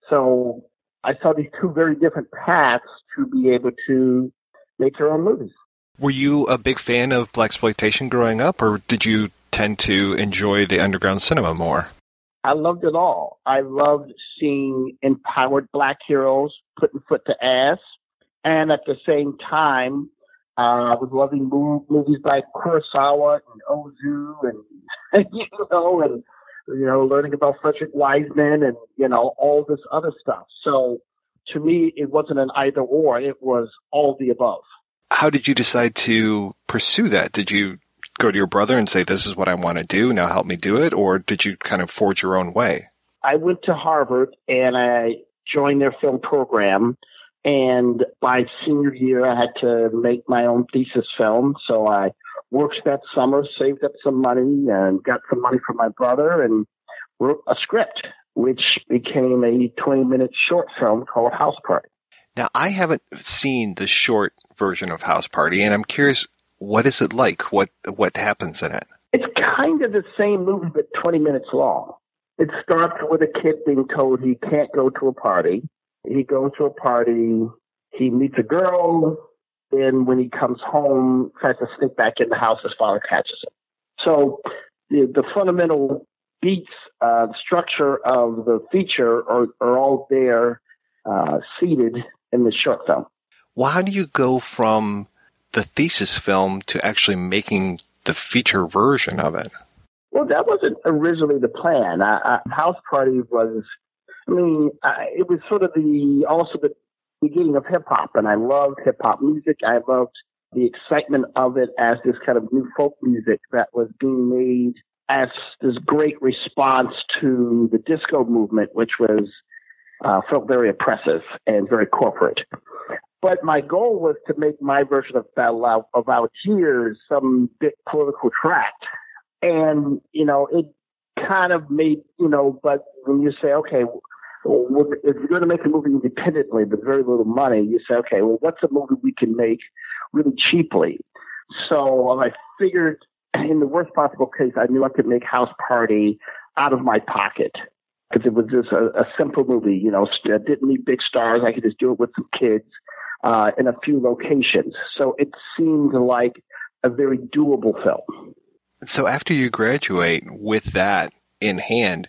So I saw these two very different paths to be able to make their own movies. Were you a big fan of blaxploitation growing up, or did you tend to enjoy the underground cinema more? I loved it all. I loved seeing empowered black heroes putting foot to ass, and at the same time, uh, I was loving movies like Kurosawa and Ozu, and you know, and you know, learning about Frederick Wiseman, and you know, all this other stuff. So, to me, it wasn't an either or; it was all the above. How did you decide to pursue that? Did you go to your brother and say, "This is what I want to do. Now help me do it," or did you kind of forge your own way? I went to Harvard and I joined their film program. And by senior year, I had to make my own thesis film. So I worked that summer, saved up some money, and got some money from my brother and wrote a script, which became a 20 minute short film called House Party. Now, I haven't seen the short version of House Party, and I'm curious, what is it like? What what happens in it? It's kind of the same movie, but 20 minutes long. It starts with a kid being told he can't go to a party. He goes to a party, he meets a girl, Then, when he comes home, tries to sneak back in the house, his father catches him. So the, the fundamental beats, uh, structure of the feature are, are all there, uh, seated in the short film. Well, how do you go from the thesis film to actually making the feature version of it? Well, that wasn't originally the plan. I, I, House Party was, I mean, I, it was sort of the also the beginning of hip hop, and I loved hip hop music. I loved the excitement of it as this kind of new folk music that was being made as this great response to the disco movement, which was uh, felt very oppressive and very corporate. But my goal was to make my version of Battle Out of Algiers some big political tract. And, you know, it kind of made, you know, but when you say, okay, if you're going to make a movie independently with very little money, you say, okay, well, what's a movie we can make really cheaply? So um, I figured in the worst possible case, I knew I could make House Party out of my pocket because it was just a, a simple movie. You know, didn't need big stars. I could just do it with some kids uh, in a few locations. So it seemed like a very doable film. So after you graduate with that in hand,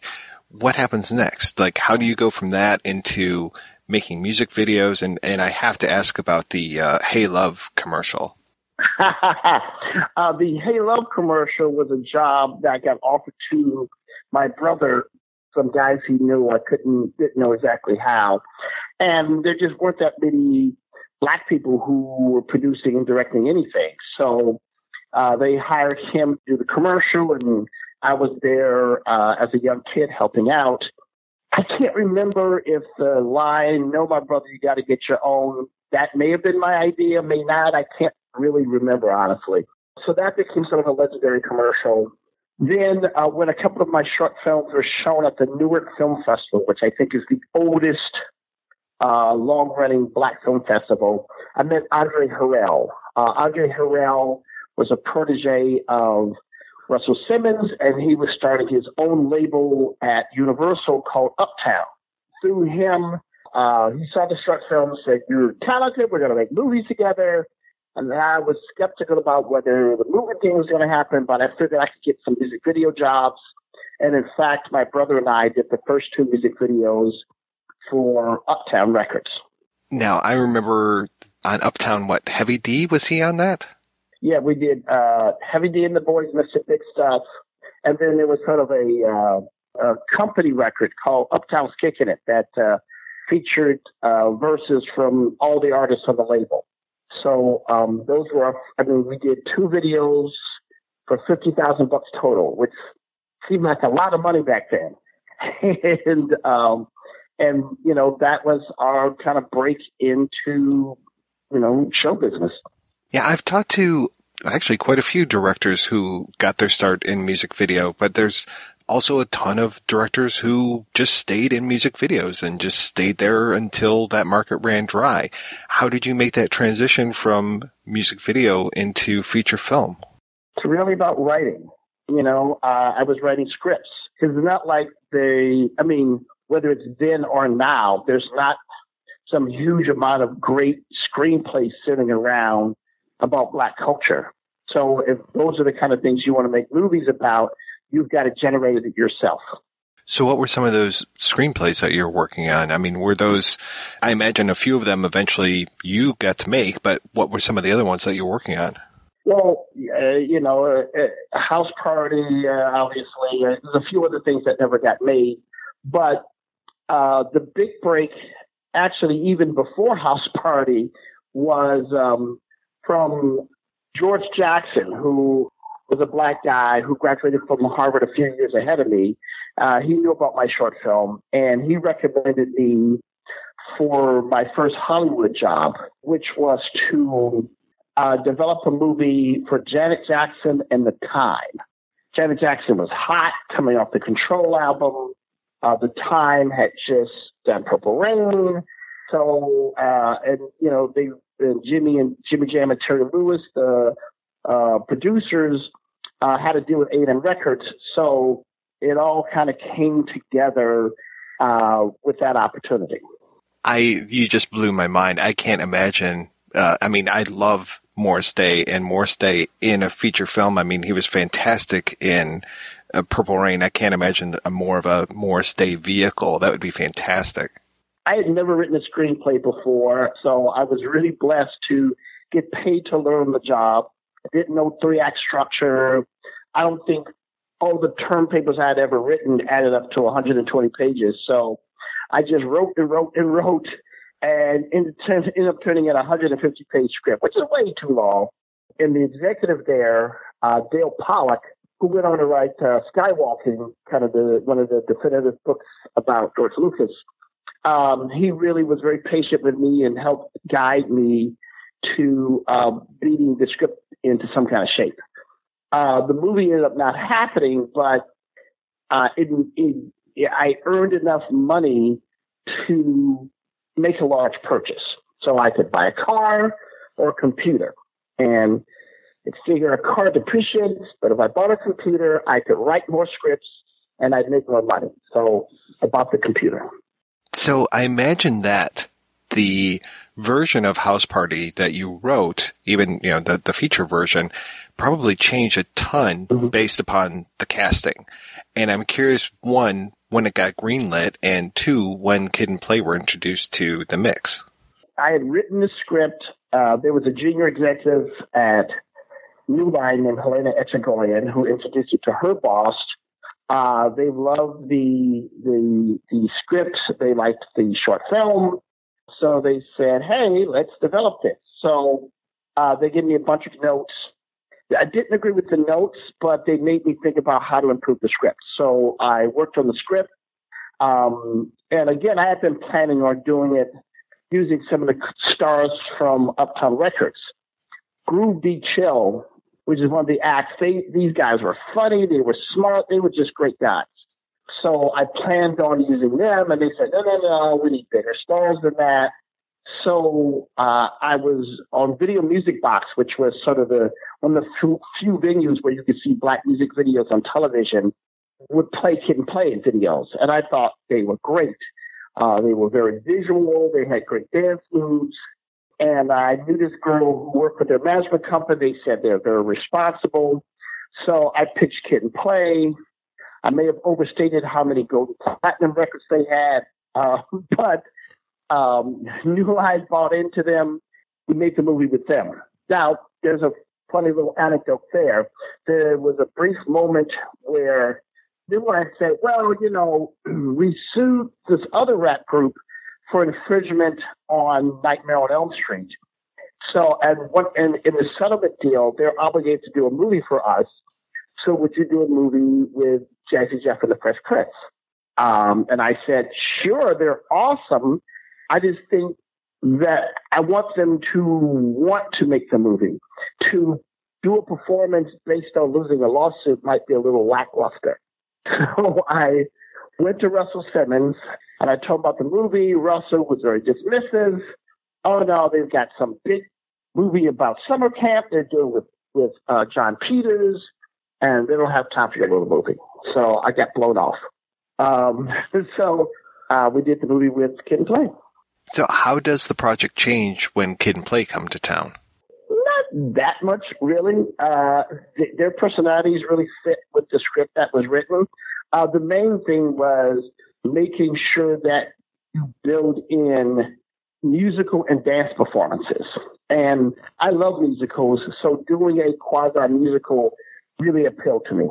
what happens next? Like, how do you go from that into making music videos? And, and I have to ask about the uh, Hey Love commercial. uh, the Hey Love commercial was a job that got offered to my brother, some guys he knew. I couldn't, didn't know exactly how. And there just weren't that many black people who were producing and directing anything. So uh, they hired him to do the commercial, and I was there uh, as a young kid helping out. I can't remember if the line, No, my brother, you got to get your own, that may have been my idea, may not. I can't really remember, honestly. So that became sort of a legendary commercial. Then, uh, when a couple of my short films were shown at the Newark Film Festival, which I think is the oldest uh, long running black film festival, I met Andre Harrell. Uh, Andre Harrell was a protege of Russell Simmons, and he was starting his own label at Universal called Uptown. Through him, uh, he saw the short film, said, You're talented, we're going to make movies together. And I was skeptical about whether the movie thing was going to happen, but I figured I could get some music video jobs. And in fact, my brother and I did the first two music videos for Uptown Records. Now, I remember on Uptown, what, Heavy D, was he on that? Yeah, we did uh, Heavy D and the Boys, Mr. Big Stuff. And then there was sort of a, uh, a company record called Uptown's Kicking It that uh, featured uh, verses from all the artists on the label. So um, those were, I mean, we did two videos for 50000 bucks total, which seemed like a lot of money back then. and um, and you know that was our kind of break into you know show business. Yeah, I've talked to actually quite a few directors who got their start in music video, but there's also a ton of directors who just stayed in music videos and just stayed there until that market ran dry. How did you make that transition from music video into feature film? It's really about writing. You know, uh, I was writing scripts because it's not like they, I mean, whether it's then or now, there's not some huge amount of great screenplays sitting around about black culture. So if those are the kind of things you want to make movies about, you've got to generate it yourself. So what were some of those screenplays that you're working on? I mean, were those, I imagine a few of them eventually you got to make, but what were some of the other ones that you're working on? Well, uh, you know, uh, uh, House Party, uh, obviously, uh, there's a few other things that never got made, but uh, the big break, actually, even before House Party, was um, from George Jackson, who was a black guy who graduated from Harvard a few years ahead of me. Uh, he knew about my short film, and he recommended me for my first Hollywood job, which was to uh, develop a movie for Janet Jackson and the Time. Janet Jackson was hot, coming off the Control album. Uh, the Time had just done Purple Rain. So, uh, and you know, they and Jimmy and Jimmy Jam and Terry Lewis, the uh, producers, uh, had to deal with A&M Records. So it all kind of came together uh, with that opportunity. I you just blew my mind. I can't imagine. Uh, I mean, I love Morris Day and Morris Day in a feature film. I mean, he was fantastic in Purple Rain. I can't imagine a more of a Morris Day vehicle. That would be fantastic. I had never written a screenplay before, so I was really blessed to get paid to learn the job. I didn't know three act structure. I don't think all the term papers I had ever written added up to 120 pages. So I just wrote and wrote and wrote and ended up turning in a 150 page script, which is way too long. And the executive there, uh, Dale Pollock, who went on to write uh, Skywalking, kind of the one of the definitive books about George Lucas, um, he really was very patient with me and helped guide me to uh, beating the script into some kind of shape. Uh, the movie ended up not happening, but uh, it, it, I earned enough money to make a large purchase. So I could buy a car or a computer. And it's figure a car depreciates, but if I bought a computer, I could write more scripts and I'd make more money. So I bought the computer. So I imagine that the version of House Party that you wrote, even you know the the feature version, probably changed a ton mm-hmm. based upon the casting. And I'm curious, one, when it got greenlit, and two, when Kid and Play were introduced to the mix. I had written the script. Uh, there was a junior executive at New Line named Helena Etchegorian who introduced it to her boss. Uh, they loved the the the script. They liked the short film. So they said, "Hey, let's develop this." So uh, they gave me a bunch of notes. I didn't agree with the notes, but they made me think about how to improve the script. So I worked on the script. Um, and again, I had been planning on doing it using some of the stars from Uptown Records. Groove B. Chill, which is one of the acts, they, these guys were funny, they were smart, they were just great guys. So I planned on using them, and they said, no, no, no, we need bigger stars than that. So uh, I was on Video Music Box, which was sort of the one of the few, venues where you could see black music videos on television. Would play Kid and Play videos, and I thought they were great. Uh, they were very visual. They had great dance moves. And I knew this girl who worked for their management company. They said they're very responsible. So I pitched Kid and Play. I may have overstated how many gold platinum records they had, uh, but um, New Line bought into them. We made the movie with them. Now, there's a funny little anecdote there. There was a brief moment where New Line said, well, you know, we sued this other rap group for infringement on Nightmare on Elm Street. So, and what, and in the settlement deal, they're obligated to do a movie for us. So would you do a movie with Jazzy Jeff and the Fresh Prince? Um, and I said, sure, they're awesome. I just think that I want them to want to make the movie. To do a performance based on losing a lawsuit might be a little lackluster. So I went to Russell Simmons and I told him about the movie. Russell was very dismissive. Oh no, they've got some big movie about summer camp they're doing with with uh, Jon Peters, and they don't have time for your little movie. So I got blown off. Um, so uh, we did the movie with Kid and Play. So, how does the project change when Kid and Play come to town? Not that much, really. Uh, th- their personalities really fit with the script that was written. Uh, the main thing was making sure that you build in musical and dance performances. And I love musicals, so doing a quasi musical really appealed to me.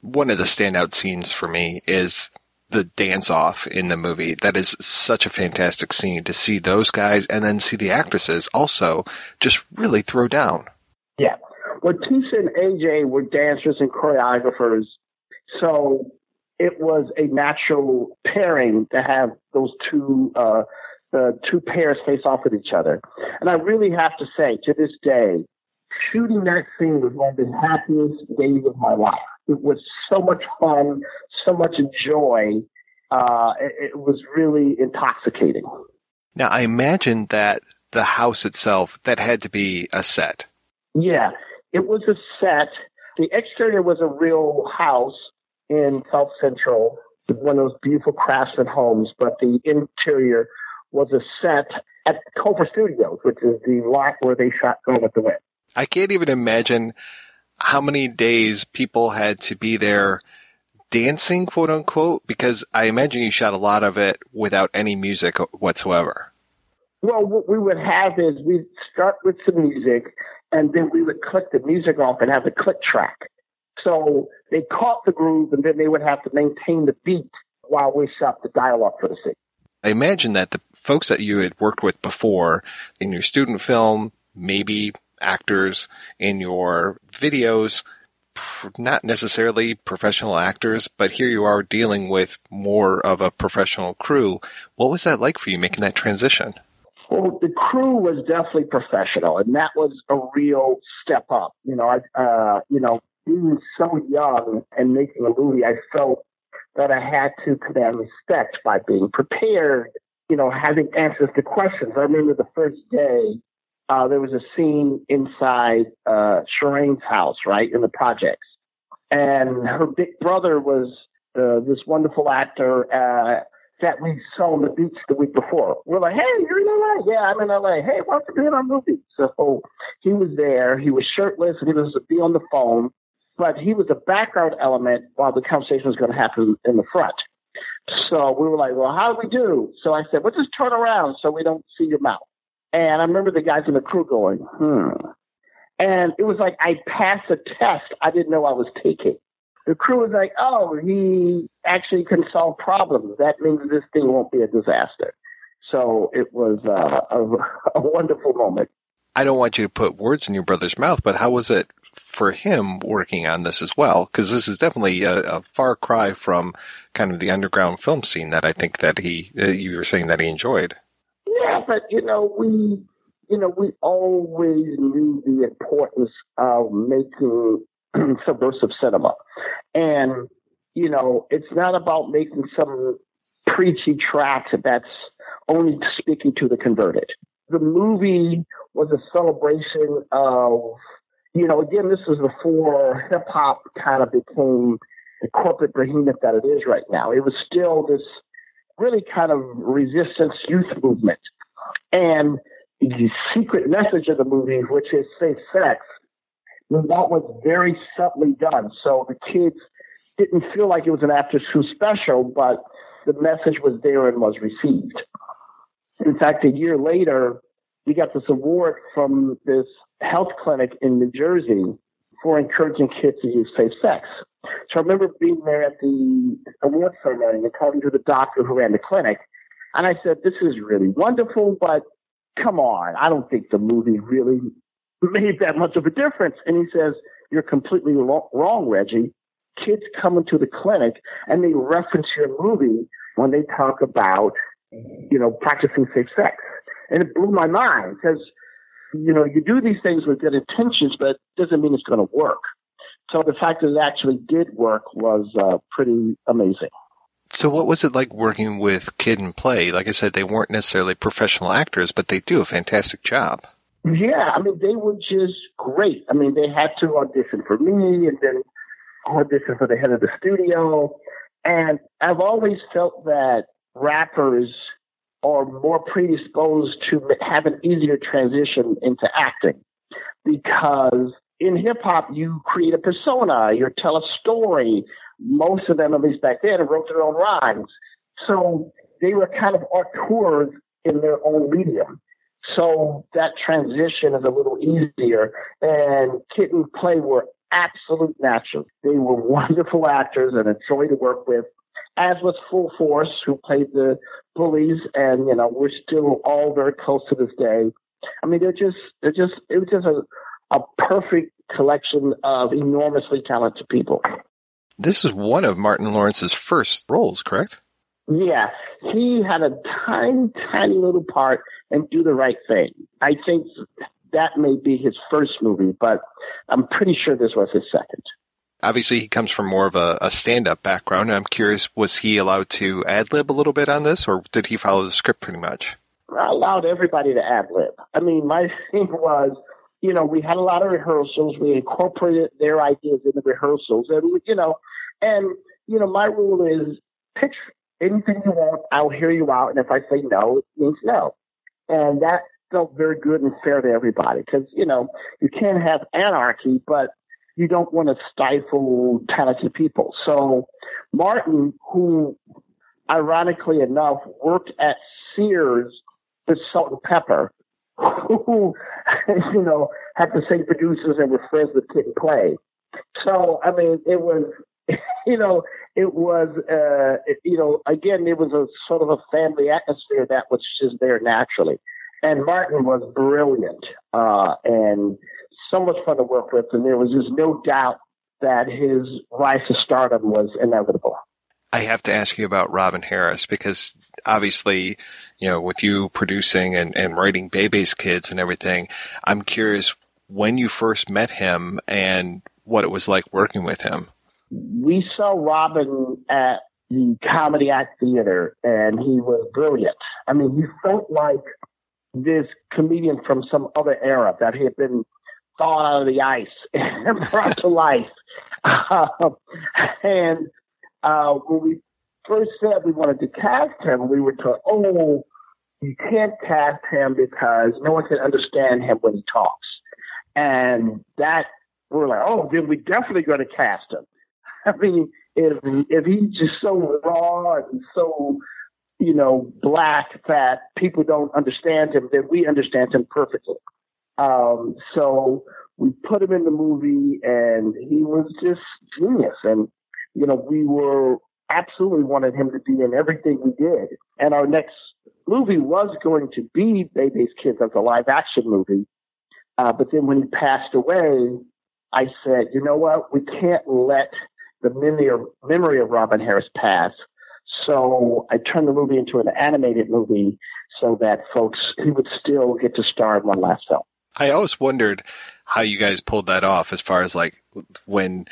One of the standout scenes for me is the dance off in the movie. That is such a fantastic scene to see those guys and then see the actresses also just really throw down. Yeah. Well, Tisha and AJ were dancers and choreographers, so it was a natural pairing to have those two uh, the two pairs face off with each other. And I really have to say, to this day, shooting that scene was one of the happiest days of my life. It was so much fun, so much joy. Uh, it, it was really intoxicating. Now, I imagine that the house itself, that had to be a set. Yeah, it was a set. The exterior was a real house in South Central, one of those beautiful craftsman homes, but the interior was a set at Culver Studios, which is the lot where they shot Gone with the Wind. I can't even imagine how many days people had to be there dancing, quote unquote, because I imagine you shot a lot of it without any music whatsoever. Well, what we would have is we'd start with some music and then we would click the music off and have a click track. So they caught the groove and then they would have to maintain the beat while we shot the dialogue for the scene. I imagine that the folks that you had worked with before in your student film, maybe actors in your videos, not necessarily professional actors, but here you are dealing with more of a professional crew. What was that like for you making that transition? Well, the crew was definitely professional, and that was a real step up. You know, I, uh, you know, being so young and making a movie, I felt that I had to command respect by being prepared, you know, having answers to questions. I remember the first day, uh, there was a scene inside uh, Sharane's house, right, in the projects. And her big brother was uh, this wonderful actor uh, that we saw on the beach the week before. We're like, hey, you're in LA. Yeah, I'm in LA. Hey, why don't you be in our movie? So he was there. He was shirtless and he was be on the phone but he was the background element while the conversation was going to happen in the front. So we were like, well, how do we do? So I said, well, just turn around so we don't see your mouth. And I remember the guys in the crew going, hmm. And it was like I passed a test I didn't know I was taking. The crew was like, oh, he actually can solve problems. That means this thing won't be a disaster. So it was uh, a, a wonderful moment. I don't want you to put words in your brother's mouth, but how was it for him working on this as well, because this is definitely a, a, far cry from kind of the underground film scene that I think that he uh, you were saying that he enjoyed. Yeah, but you know we you know we always knew the importance of making subversive cinema, and you know it's not about making some preachy tract that's only speaking to the converted. The movie was a celebration of you know, again, this was before hip hop kind of became the corporate behemoth that it is right now. It was still this really kind of resistance youth movement. And the secret message of the movie, which is safe sex, that was very subtly done. So the kids didn't feel like it was an after school special, but the message was there and was received. In fact, a year later, we got this award from this health clinic in New Jersey for encouraging kids to use safe sex. So I remember being there at the award ceremony and talking to the doctor who ran the clinic. And I said, this is really wonderful, but come on, I don't think the movie really made that much of a difference. And he says, you're completely wrong, Reggie. Kids come into the clinic and they reference your movie when they talk about, you know, practicing safe sex. And it blew my mind because, you know, you do these things with good intentions, but it doesn't mean it's going to work. So the fact that it actually did work was uh, pretty amazing. So what was it like working with Kid and Play? Like I said, they weren't necessarily professional actors, but they do a fantastic job. Yeah, I mean, they were just great. I mean, they had to audition for me and then audition for the head of the studio. And I've always felt that rappers are more predisposed to have an easier transition into acting because in hip hop, you create a persona, you tell a story. Most of them, at least back then, wrote their own rhymes. So they were kind of auteurs in their own medium. So that transition is a little easier. And Kid and Play were absolute naturals. They were wonderful actors and a joy to work with, as was Full Force, who played the bullies. And, you know, we're still all very close to this day. I mean, they're just, they're just, it was just a, a perfect collection of enormously talented people. This is one of Martin Lawrence's first roles, correct? Yeah, he had a tiny, tiny little part in Do the Right Thing. I think that may be his first movie, but I'm pretty sure this was his second. Obviously, he comes from more of a, a stand-up background. I'm curious, was he allowed to ad lib a little bit on this, or did he follow the script pretty much? I allowed everybody to ad lib. I mean, my thing was you know, we had a lot of rehearsals. We incorporated their ideas in the rehearsals, and you know, and you know, my rule is pitch anything you want. I'll hear you out, and if I say no, it means no, and that felt very good and fair to everybody because you know you can't have anarchy, but you don't want to stifle talented people. So Martin, who ironically enough worked at Sears with Salt-N-Pepa, who, you know, had the same producers and were friends with Kid and Play. So, I mean, it was, you know, it was, uh, you know, again, it was a sort of a family atmosphere that was just there naturally. And Martin was brilliant uh, and so much fun to work with. And there was just no doubt that his rise to stardom was inevitable. I have to ask you about Robin Harris because obviously, you know, with you producing and, and writing Bebe's Kids and everything, I'm curious when you first met him and what it was like working with him. We saw Robin at the Comedy Act Theater and he was brilliant. I mean, he felt like this comedian from some other era that had been thawed out of the ice and brought to life. Um, and uh, when we first said we wanted to cast him, we were told, oh, you can't cast him because no one can understand him when he talks. And that, we're like, oh, then we're definitely going to cast him. I mean, if, if he's just so raw and so, you know, black that people don't understand him, then we understand him perfectly. Um, so we put him in the movie and he was just genius. And you know, we were absolutely wanted him to be in everything we did. And our next movie was going to be Bebe's Kids as a live action movie. Uh, but then when he passed away, I said, you know what? We can't let the memory of Robin Harris pass. So I turned the movie into an animated movie so that folks, he would still get to star in one last film. I always wondered how you guys pulled that off as far as like when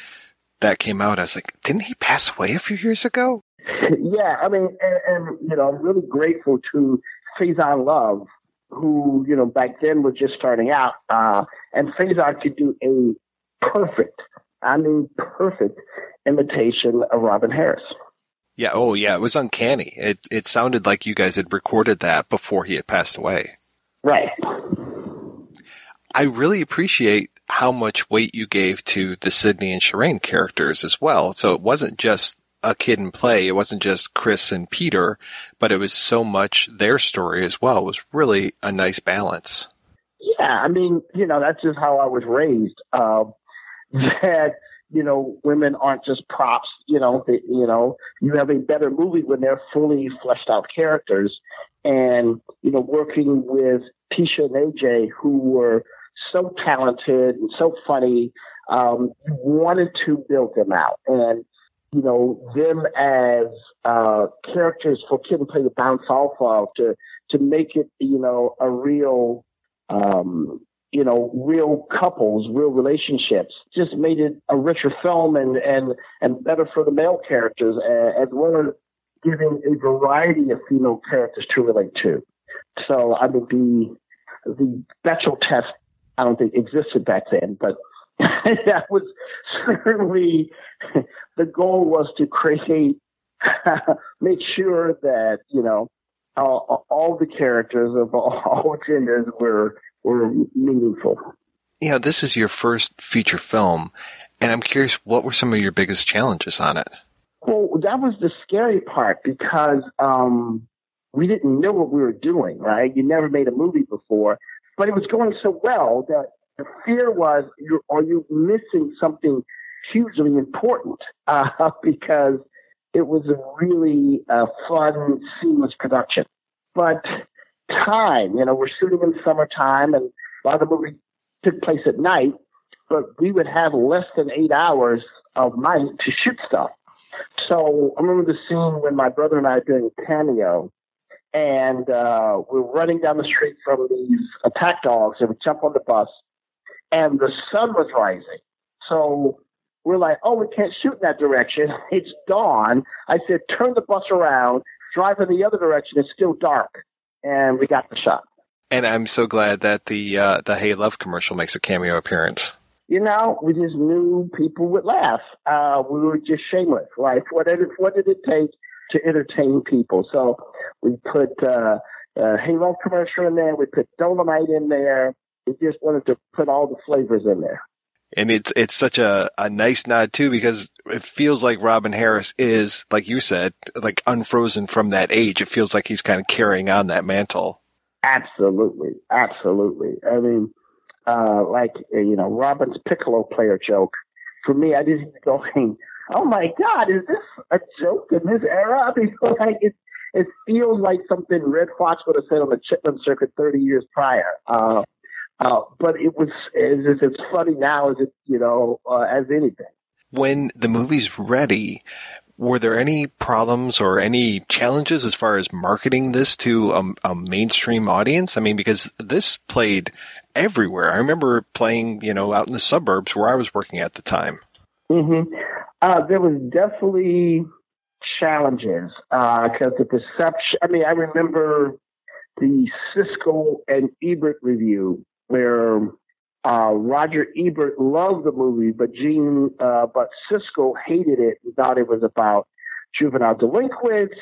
that came out, I was like, didn't he pass away a few years ago? Yeah, I mean, and, and you know, I'm really grateful to Faizon Love, who you know back then was just starting out, uh, and Faizon could do a perfect, I mean, perfect imitation of Robin Harris. Yeah. Oh, yeah. It was uncanny. It it sounded like you guys had recorded that before he had passed away. Right. I really appreciate how much weight you gave to the Sidney and Sharane characters as well. So it wasn't just a kid in play. It wasn't just Chris and Peter, but it was so much their story as well. It was really a nice balance. Yeah, I mean, you know, that's just how I was raised. Uh, that you know, women aren't just props. You know, they, you know, you have a better movie when they're fully fleshed out characters. And you know, working with Tisha and AJ, who were so talented and so funny. Um, wanted to build them out, and you know them as uh, characters for Kid and Play to bounce off of to to make it you know a real um, you know, real couples, real relationships. Just made it a richer film and and and better for the male characters, as well as giving a variety of female characters to relate to. So I mean, the the Bechdel test I don't think existed back then, but that was certainly the goal was to create, make sure that you know all, all the characters of all, all genders were were meaningful. You know, this is your first feature film, and I'm curious, what were some of your biggest challenges on it? Well, that was the scary part because um, we didn't know what we were doing, right? You never made a movie before, but it was going so well that the fear was, are you missing something hugely important? Uh, because it was a really uh, fun, seamless production. But time, you know, we're shooting in summertime, and a lot of the movie took place at night, but we would have less than eight hours of night to shoot stuff. So I remember the scene when my brother and I are doing a cameo, and uh, we're running down the street from these attack dogs, and we jump on the bus, and the sun was rising. So we're like, oh, we can't shoot in that direction. It's dawn. I said, turn the bus around, drive in the other direction. It's still dark. And we got the shot. And I'm so glad that the uh, the Hey Love commercial makes a cameo appearance. You know, we just knew people would laugh. Uh, we were just shameless. Like, what did it, what did it take to entertain people? So we put uh, a Hey Love commercial in there. We put Dolomite in there. We just wanted to put all the flavors in there and it's it's such a, a nice nod too because it feels like Robin Harris is like you said like unfrozen from that age. It feels like he's kind of carrying on that mantle. Absolutely, absolutely. I mean, uh, like you know, Robin's piccolo player joke. For me, I didn't going, "Oh my God, is this a joke in this era?" I mean, like it, it feels like something Redd Foxx would have said on the Chitlin Circuit 30 years prior. Uh, uh, but it was as, as funny now as it you know uh, as anything. When the movie's ready, were there any problems or any challenges as far as marketing this to a, a, mainstream audience? I mean, because this played everywhere. I remember playing, you know, out in the suburbs where I was working at the time. Mm-hmm. Uh, there was definitely challenges because uh, the perception. I mean, I remember the Siskel and Ebert review where uh, Roger Ebert loved the movie, but Gene, uh, but Siskel hated it and thought it was about juvenile delinquents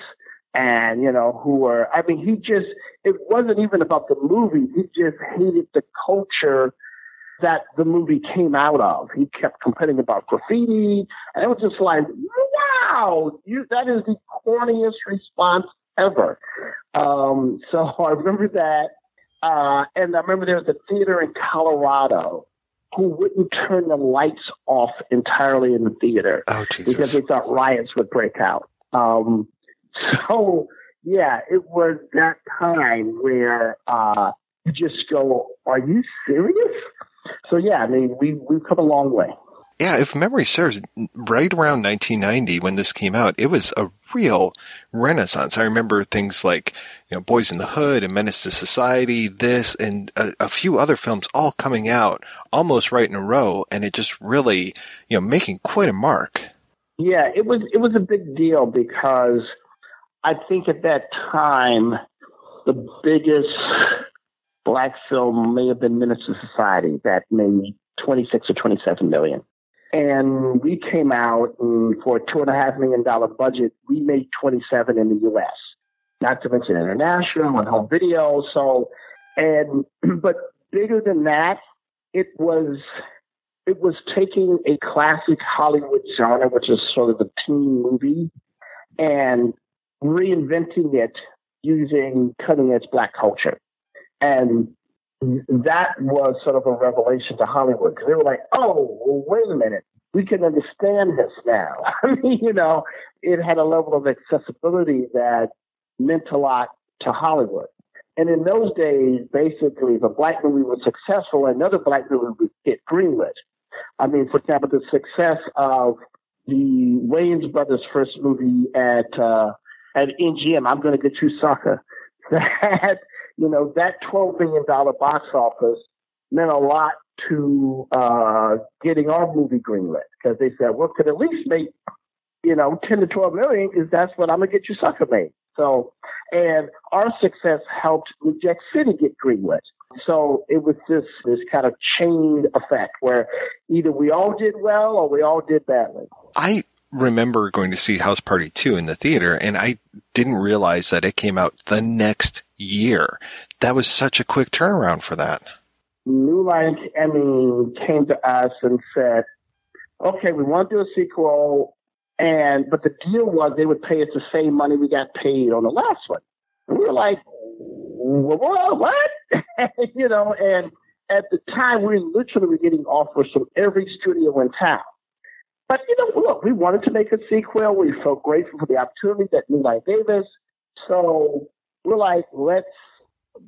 and you know who were. I mean, he just it wasn't even about the movie. He just hated the culture that the movie came out of. He kept complaining about graffiti, and it was just like, wow, you that is the corniest response ever. Um, so I remember that. Uh, and I remember there was a theater in Colorado who wouldn't turn the lights off entirely in the theater oh, because they thought riots would break out. Um, so yeah, it was that time where uh, you just go, "Are you serious?" So yeah, I mean, we we've come a long way. Yeah, if memory serves, right around 1990 when this came out, it was a real renaissance. I remember things like, you know, Boys in the Hood and Menace to Society, this and a, a, few other films all coming out almost right in a row, and it just really, you know, making quite a mark. Yeah, it was it was a big deal because I think at that time the biggest black film may have been Menace to Society that made 26 or 27 million. And we came out and for a two and a half million dollar budget, we made 27 in the U.S. Not to mention international and home video. So, and but bigger than that, it was it was taking a classic Hollywood genre, which is sort of the teen movie, and reinventing it using cutting edge black culture. And that was sort of a revelation to Hollywood because they were like, oh, well, wait a minute. We can understand this now. I mean, you know, it had a level of accessibility that meant a lot to Hollywood. And in those days, basically, if a black movie was successful, another black movie would get greenlit. I mean, for example, the success of the Wayans brothers' first movie at uh, at MGM, I'm going to get you sucker. That you know, that $12 million box office meant a lot to uh, getting our movie greenlit because they said, well, could at least make, you know, 10 to 12 million because that's what I'm going to get you sucker made. So, and our success helped Jack City get greenlit. So it was this, this kind of chain effect where either we all did well or we all did badly. I remember going to see House Party 2 in the theater and I didn't realize that it came out the next year. That was such a quick turnaround for that. New Line Emmy came to us and said, okay, we want to do a sequel. And, but the deal was they would pay us the same money we got paid on the last one. And we were like, what? what? you know, and at the time we literally were getting offers from every studio in town. But you know, look, we wanted to make a sequel. We felt grateful for the opportunity that Line gave us. So we're like, let's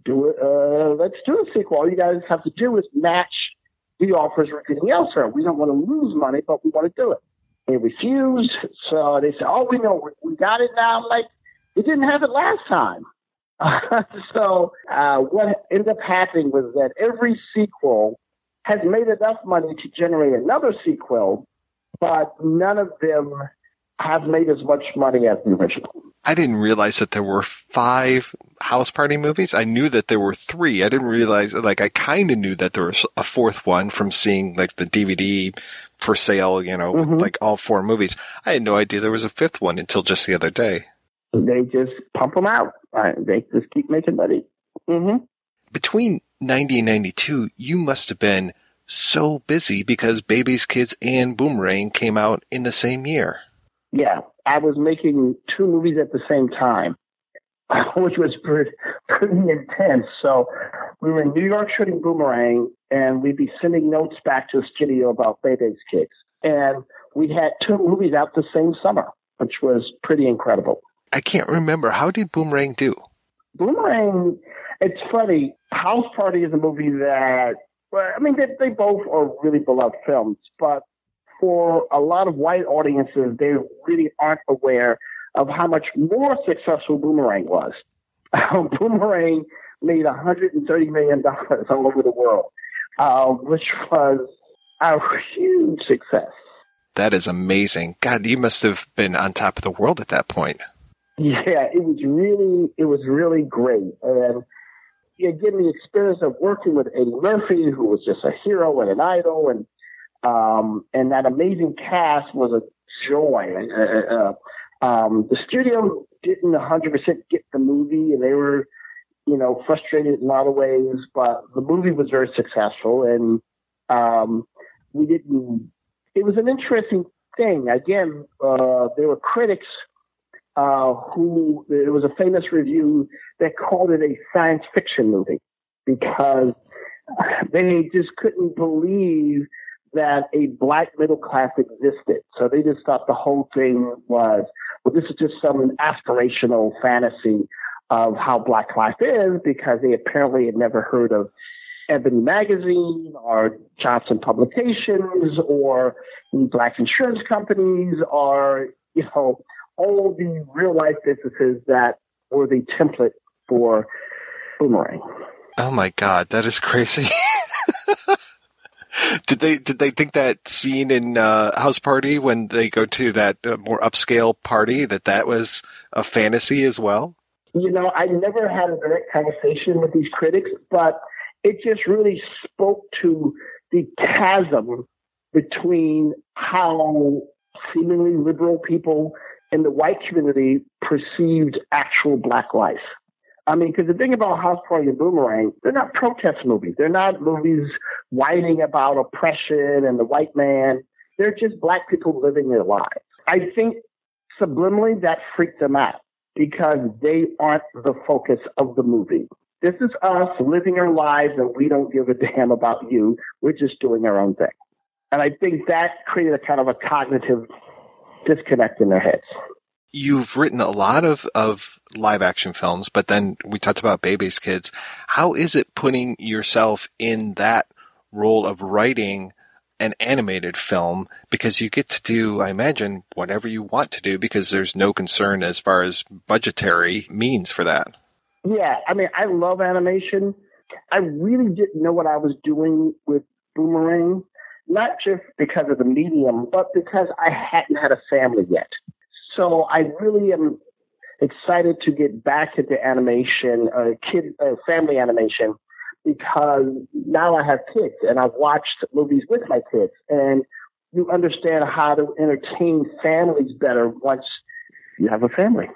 do it. Uh, let's do a sequel. All you guys have to do is match the offers we're getting elsewhere. We don't want to lose money, but we want to do it. They refused. So they said, "Oh, we know we got it now." I'm like, we didn't have it last time. so uh, what ended up happening was that every sequel has made enough money to generate another sequel, but none of them have made as much money as the original. I didn't realize that there were five house party movies. I knew that there were three. I didn't realize, like, I kind of knew that there was a fourth one from seeing, like, the DVD for sale, you know, mm-hmm. like all four movies. I had no idea there was a fifth one until just the other day. They just pump them out. They just keep making money. Mm-hmm. Between 90 and 92, you must have been so busy because Bebe's Kids and Boomerang came out in the same year. Yeah, I was making two movies at the same time, which was pretty, pretty intense. So we were in New York shooting Boomerang, and we'd be sending notes back to the studio about Bebe's Kids. And we had two movies out the same summer, which was pretty incredible. I can't remember. How did Boomerang do? Boomerang, it's funny. House Party is a movie that, I mean, they, they both are really beloved films, but for a lot of white audiences, they really aren't aware of how much more successful Boomerang was. Boomerang made $130 million all over the world, uh, which was a huge success. That is amazing. God, you must have been on top of the world at that point. Yeah, it was really, it was really great. And it gave me the experience of working with Eddie Murphy, who was just a hero and an idol, and um, and that amazing cast was a joy. Uh, uh, um, the studio didn't 100% get the movie, and they were, you know, frustrated in a lot of ways. But the movie was very successful, and um, we didn't. It was an interesting thing. Again, uh, there were critics uh, who there was a famous review that called it a science fiction movie because they just couldn't believe that a black middle class existed. So they just thought the whole thing was, well, this is just some aspirational fantasy of how black life is because they apparently had never heard of Ebony Magazine or Johnson Publications or black insurance companies or, you know, all the real life businesses that were the template for Boomerang. Oh my God, that is crazy. did they did they think that scene in uh, House Party when they go to that uh, more upscale party that that was a fantasy as well? You know, I never had a direct conversation with these critics, but it just really spoke to the chasm between how seemingly liberal people in the white community perceived actual black life. I mean, because the thing about House Party and Boomerang, they're not protest movies. They're not movies whining about oppression and the white man. They're just black people living their lives. I think subliminally that freaked them out because they aren't the focus of the movie. This is us living our lives and we don't give a damn about you. We're just doing our own thing. And I think that created a kind of a cognitive disconnect in their heads. You've written a lot of, of live action films, but then we talked about Bebe's Kids. How is it putting yourself in that role of writing an animated film? Because you get to do, I imagine, whatever you want to do because there's no concern as far as budgetary means for that. Yeah, I mean, I love animation. I really didn't know what I was doing with Boomerang, not just because of the medium, but because I hadn't had a family yet. So I really am excited to get back into animation, uh, kid, uh, family animation, because now I have kids and I've watched movies with my kids, and you understand how to entertain families better once you have a family.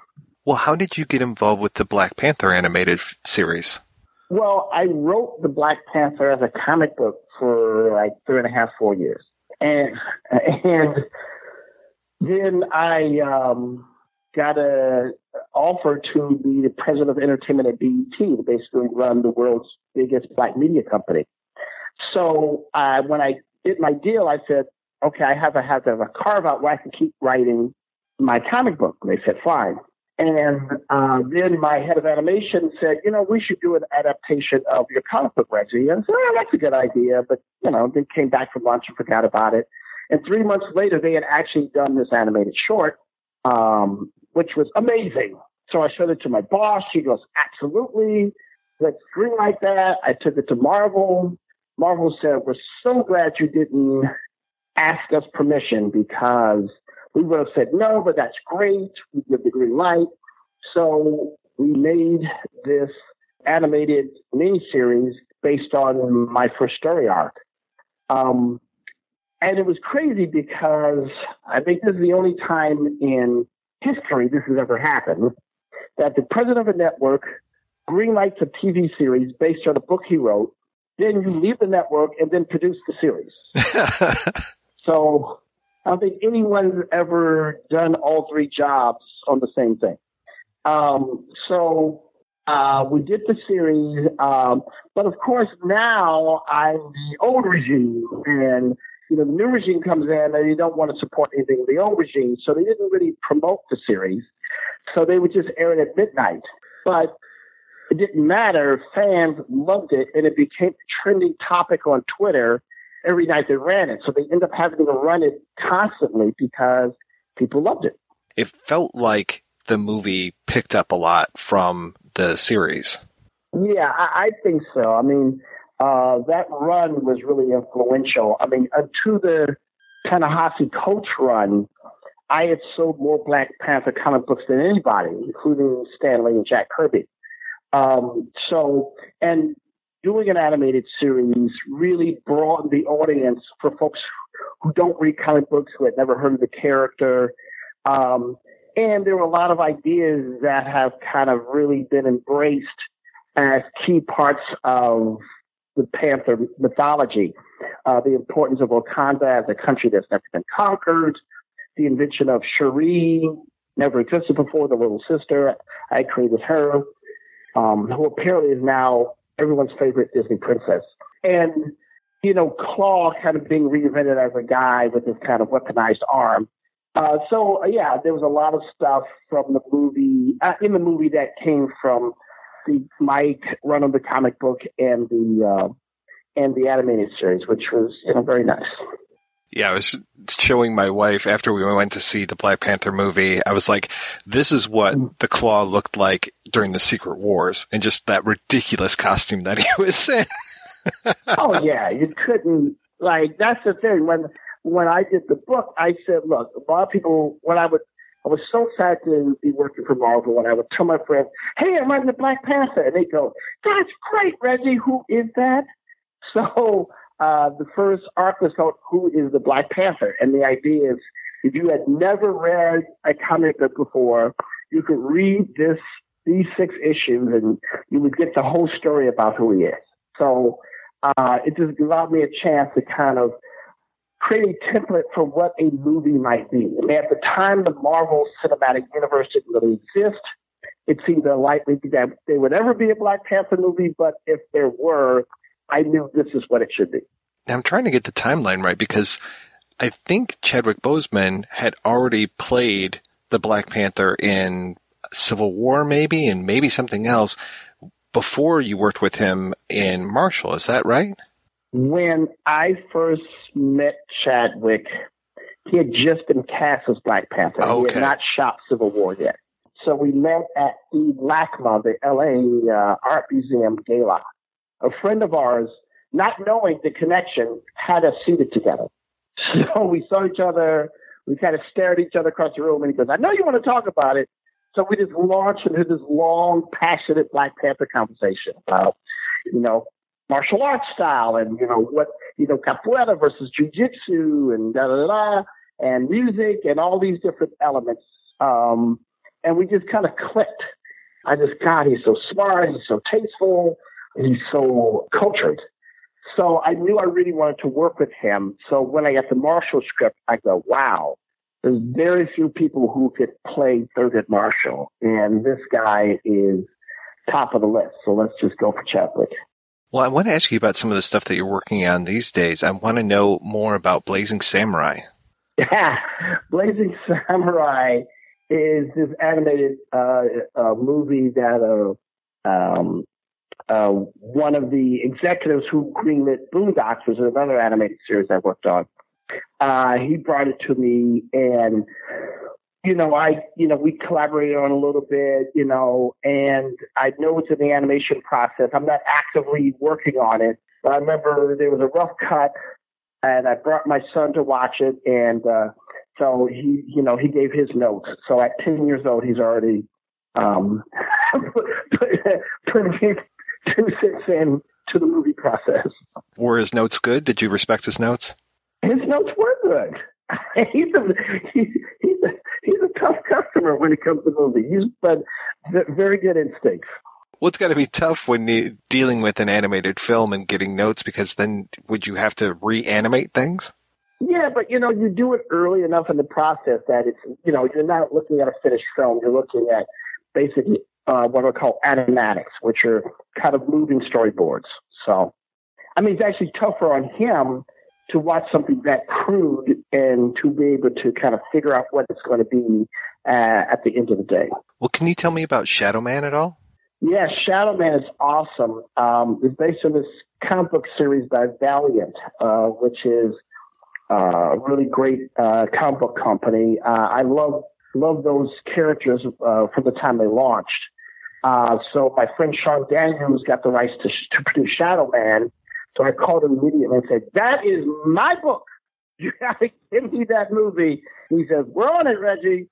Well, how did you get involved with the Black Panther animated series? Well, I wrote the Black Panther as a comic book for like three and a half, four years, and and then I um, got a offer to be the president of entertainment at BET to basically run the world's biggest black media company. So uh, when I did my deal, I said, okay, I have have to have a carve out where I can keep writing my comic book. And they said, fine. And uh, then my head of animation said, you know, we should do an adaptation of your comic book, Reggie. And I said, oh, that's a good idea. But, you know, they came back from lunch and forgot about it. And three months later, they had actually done this animated short, um, which was amazing. So I showed it to my boss. She goes, absolutely. Let's greenlight that. I took it to Marvel. Marvel said, we're so glad you didn't ask us permission because we would have said no, but that's great. We give the green light. So we made this animated miniseries based on my first story arc. Um, and it was crazy because I think this is the only time in history this has ever happened that the president of a network greenlights a TV series based on a book he wrote. Then you leave the network and then produce the series. so I don't think anyone's ever done all three jobs on the same thing. Um, so uh, we did the series, um, but of course now I'm the old regime, and you know the new regime comes in and they don't want to support anything of the old regime, so they didn't really promote the series. So they would just air it at midnight, but it didn't matter. Fans loved it, and it became a trending topic on Twitter every night they ran it. So they end up having to run it constantly because people loved it. It felt like the movie picked up a lot from the series. Yeah, I, I think so. I mean, uh, that run was really influential. I mean, to the Ta-Nehisi run, I had sold more Black Panther comic books than anybody, including Stan Lee and Jack Kirby. Um, so, and doing an animated series really broadened the audience for folks who don't read comic books, who had never heard of the character. Um, and there were a lot of ideas that have kind of really been embraced as key parts of the Panther mythology. Uh, the importance of Wakanda as a country that's never been conquered, the invention of Shuri, never existed before, the little sister. I created her, um, who apparently is now everyone's favorite Disney princess. And, you know, Klaw kind of being reinvented as a guy with this kind of weaponized arm. Uh, so, uh, yeah, there was a lot of stuff from the movie, uh, in the movie that came from the Mike run of the comic book and the, uh, and the animated series, which was, you know, very nice. Yeah, I was showing my wife after we went to see the Black Panther movie. I was like, this is what Mm. the Klaw looked like during the Secret Wars and just that ridiculous costume that he was in. oh yeah, you couldn't like that's the thing. When when I did the book, I said, look, a lot of people when I would I was so sad to be working for Marvel when I would tell my friends, Hey, I'm writing the Black Panther and they go, That's great, Reggie, who is that? So uh, the first arc was called Who is the Black Panther? And the idea is if you had never read a comic book before, you could read this these six issues and you would get the whole story about who he is. So uh, it just allowed me a chance to kind of create a template for what a movie might be. Mean, at the time, the Marvel Cinematic Universe didn't really exist. It seemed unlikely that there would ever be a Black Panther movie, but if there were, I knew this is what it should be. Now I'm trying to get the timeline right because I think Chadwick Boseman had already played the Black Panther in Civil War, maybe, and maybe something else before you worked with him in Marshall. Is that right? When I first met Chadwick, he had just been cast as Black Panther. He had not shot Civil War yet. So we met at the LACMA, the LA uh, Art Museum Gala. A friend of ours, not knowing the connection, had us seated together. So we saw each other. We kind of stared at each other across the room, and he goes, "I know you want to talk about it." So we just launched into this long, passionate Black Panther conversation about, you know, martial arts style and you know what you know capoeira versus jujitsu and da da da and music and all these different elements. Um, and we just kind of clicked. I just, God, he's so smart. He's so tasteful. He's so cultured. So I knew I really wanted to work with him. So when I got the Marshall script, I go, wow, there's very few people who could play Thurgood Marshall. And this guy is top of the list. So let's just go for Chadwick. Well, I want to ask you about some of the stuff that you're working on these days. I want to know more about Blazing Samurai. Yeah, Blazing Samurai is this animated uh, uh, movie that uh, um, uh, one of the executives who greenlit Boondocks was another animated series I worked on. Uh, he brought it to me, and you know, I you know we collaborated on a little bit, you know, and I know it's in the animation process. I'm not actively working on it, but I remember there was a rough cut, and I brought my son to watch it, and uh, so he, you know, he gave his notes. So at 10 years old, he's already um, putting two cents in to the movie process. Were his notes good? Did you respect his notes? His notes were good. he's a he's, he's a he's a tough customer when it comes to movies. But very good instincts. Well, it's got to be tough when dealing with an animated film and getting notes because then would you have to reanimate things? Yeah, but you know, you do it early enough in the process that it's you know you're not looking at a finished film. You're looking at basically uh, what are called animatics, which are kind of moving storyboards. So, I mean, it's actually tougher on him to watch something that crude and to be able to kind of figure out what it's going to be uh, at the end of the day. Well, can you tell me about Shadowman at all? Yeah, Shadowman is awesome. Um, it's based on this comic book series by Valiant, uh, which is uh, a really great uh, comic book company. Uh, I love love those characters uh, from the time they launched. Uh, so my friend Sean Daniels got the rights to, to produce Shadowman. So I called him immediately and said, "That is my book. You got to give me that movie." And he says, "We're on it, Reggie."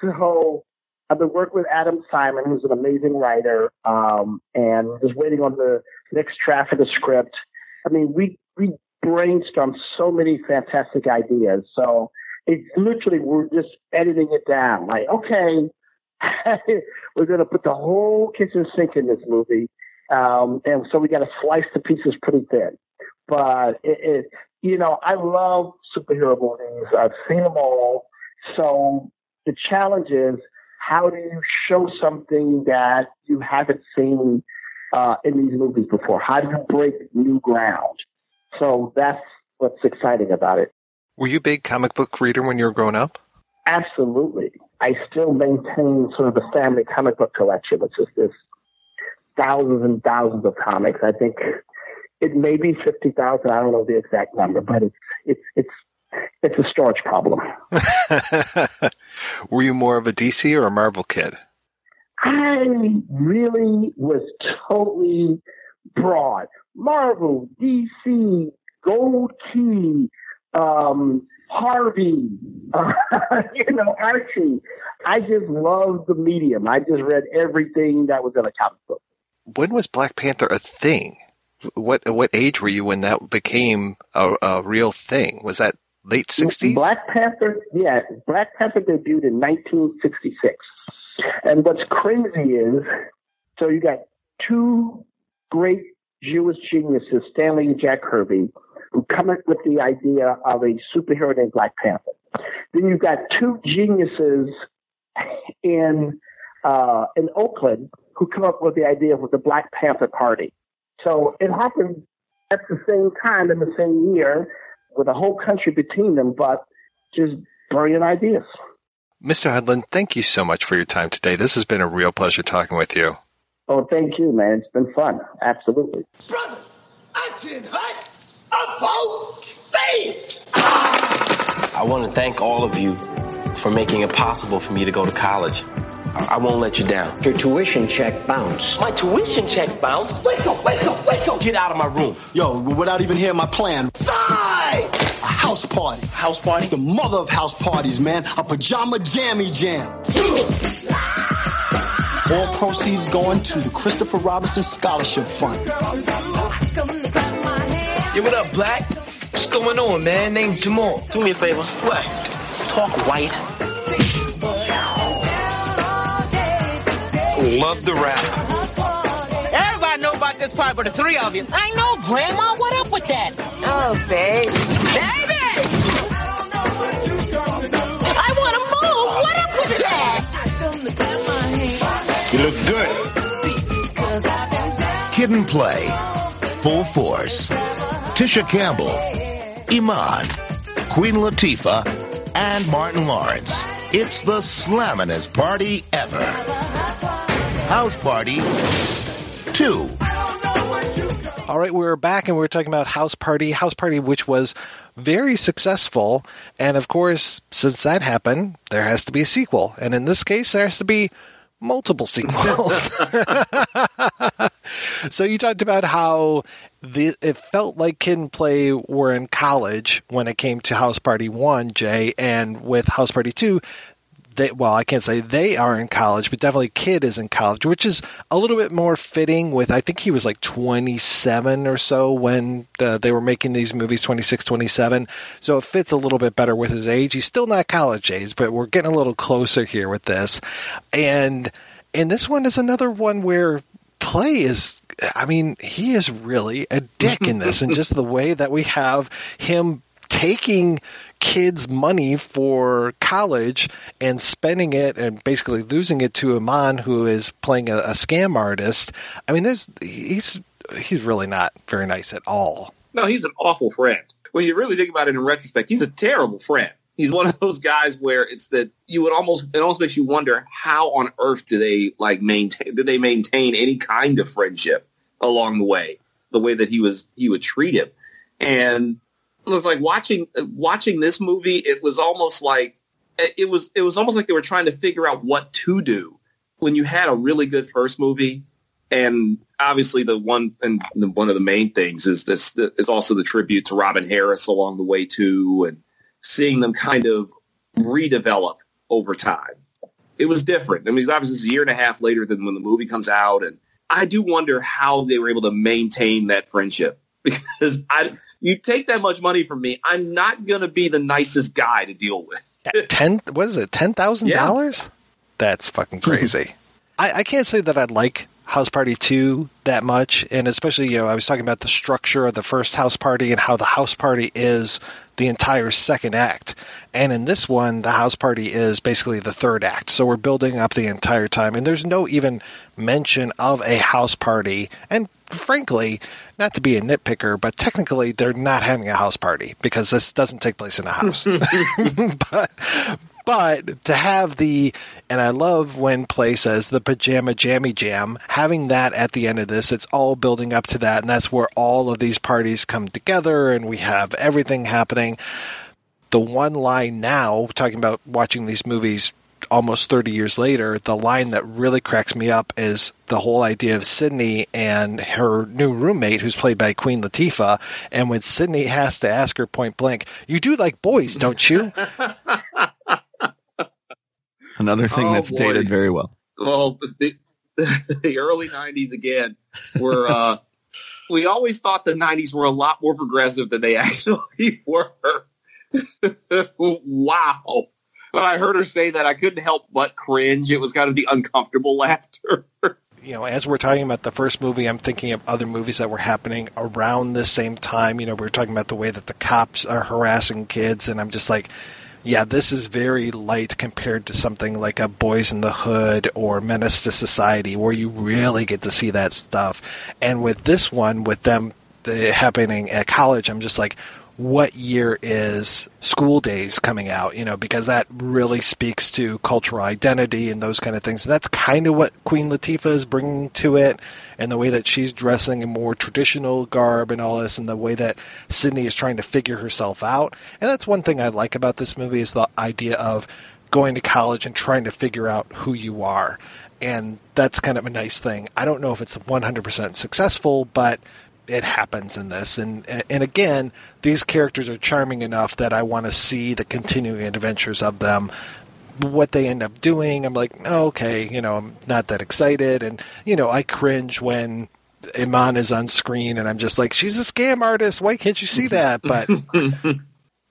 So I've been working with Adam Simon, who's an amazing writer, um, and just waiting on the next draft of the script. I mean, we we brainstormed so many fantastic ideas. So it's literally we're just editing it down. Like, okay, we're going to put the whole kitchen sink in this movie, um, and so we got to slice the pieces pretty thin. But it, it, you know, I love superhero movies. I've seen them all. So the challenge is how do you show something that you haven't seen uh, in these movies before? How do you break new ground? So that's what's exciting about it. Were you a big comic book reader when you were growing up? Absolutely. I still maintain sort of the family comic book collection, which is this thousands and thousands of comics. I think it may be fifty thousand. I don't know the exact number, but it's it's it's it's a storage problem. Were you more of a DC or a Marvel kid? I really was totally broad. Marvel, DC, Gold Key, um, Harvey, uh, you know, Archie. I just loved the medium. I just read everything that was in a comic book. When was Black Panther a thing? What what age were you when that became a, a real thing? Was that late sixties? Black Panther, yeah, Black Panther debuted in 1966. And what's crazy is, so you got two great Jewish geniuses, Stan Lee and Jack Kirby, come up with the idea of a superhero named Black Panther. Then you've got two geniuses in uh, in Oakland who come up with the idea of the Black Panther Party. So it happened at the same time in the same year with a whole country between them, but just brilliant ideas. Mr. Hudlin, thank you so much for your time today. This has been a real pleasure talking with you. Oh, thank you, man. It's been fun. Absolutely. Brothers, I can hunt about space. I want to thank all of you for making it possible for me to go to college. I, I won't let you down. Your tuition check bounced. My tuition check bounced? Wake up, wake up, wake up! Get out of my room. Yo, without even hearing my plan. Die! A house party. House party? The mother of house parties, man. A pajama jammy jam. All proceeds going to the Christopher Robinson Scholarship Fund. Yo, what up, Black? What's going on, man? Name Jamal. Do me a favor. What? Talk white. Love the rap. Everybody know about this part, but the three of you. I know, Grandma. What up with that? Oh, baby. Baby! I don't know what you come to do i want to move. What up with that? You look good. Kid and Play. Full Force. Tisha Campbell. Iman. Queen Latifah. And Martin Lawrence. It's the slamminest party ever. House Party 2. All right, we're back and we're talking about House Party. House Party, which was very successful. And of course, since that happened, there has to be a sequel. And in this case, there has to be multiple sequels. so you talked about how the, it felt like Kid and Play were in college when it came to House Party 1, Jay, and with House Party 2, they, well, I can't say they are in college, but definitely Kid is in college, which is a little bit more fitting with, I think he was like 27 or so when uh, they were making these movies, 26, 27. So it fits a little bit better with his age. He's still not college age, but we're getting a little closer here with this. And, and this one is another one where play is I mean, he is really a dick in this, and just the way that we have him taking kids' money for college and spending it and basically losing it to Iman, who is playing a, a scam artist. I mean, there's he's he's really not very nice at all. No, he's an awful friend. When you really think about it in retrospect, he's a terrible friend. He's one of those guys where it's that you would almost it almost makes you wonder how on earth do they like maintain did they maintain any kind of friendship along the way, the way that he was he would treat him. And it was like watching watching this movie. It was almost like it was it was almost like they were trying to figure out what to do when you had a really good first movie. And obviously, the one and the, one of the main things is this is also the tribute to Robin Harris along the way too, and seeing them kind of redevelop over time. It was different. I mean, obviously it's a year and a half later than when the movie comes out, and I do wonder how they were able to maintain that friendship because I you take that much money from me, I'm not going to be the nicest guy to deal with. ten? What is it? Ten thousand yeah. dollars? That's fucking hmm. crazy. I, I can't say that I like House Party two that much, and especially you know I was talking about the structure of the first House Party and how the House Party is the entire second act. And in this one, the house party is basically the third act. So we're building up the entire time. And there's no even mention of a house party. And frankly, not to be a nitpicker, but technically they're not having a house party because this doesn't take place in a house. but, but to have the, and I love when Play says the pajama jammy jam, having that at the end of this, it's all building up to that. And that's where all of these parties come together and we have everything happening. The one line now, talking about watching these movies almost 30 years later, the line that really cracks me up is the whole idea of Sidney and her new roommate, who's played by Queen Latifah. And when Sidney has to ask her point blank, You do like boys, don't you? Another thing Oh, that's boy. dated very well. Well, the, the early '90s again were. Uh, we always thought the '90s were a lot more progressive than they actually were. wow! When I heard her say that, I couldn't help but cringe. It was kind of the uncomfortable laughter. you know, as we're talking about the first movie, I'm thinking of other movies that were happening around the same time. You know, we were talking about the way that the cops are harassing kids, and I'm just like, yeah, this is very light compared to something like a Boys in the Hood or Menace to Society, where you really get to see that stuff. And with this one, with them uh, happening at college, I'm just like, what year is school daze coming out you know because that really speaks to cultural identity and those kind of things and that's kind of what queen latifah is bringing to it and the way that she's dressing in more traditional garb and all this and the way that sidney is trying to figure herself out and that's one thing i like about this movie is the idea of going to college and trying to figure out who you are. And that's kind of a nice thing. I don't know if it's 100% successful, but it happens in this. And and again, these characters are charming enough that I want to see the continuing adventures of them. What they end up doing, I'm like, oh, okay, you know, I'm not that excited, and you know, I cringe when Iman is on screen, and I'm just like, she's a scam artist. Why can't you see that? But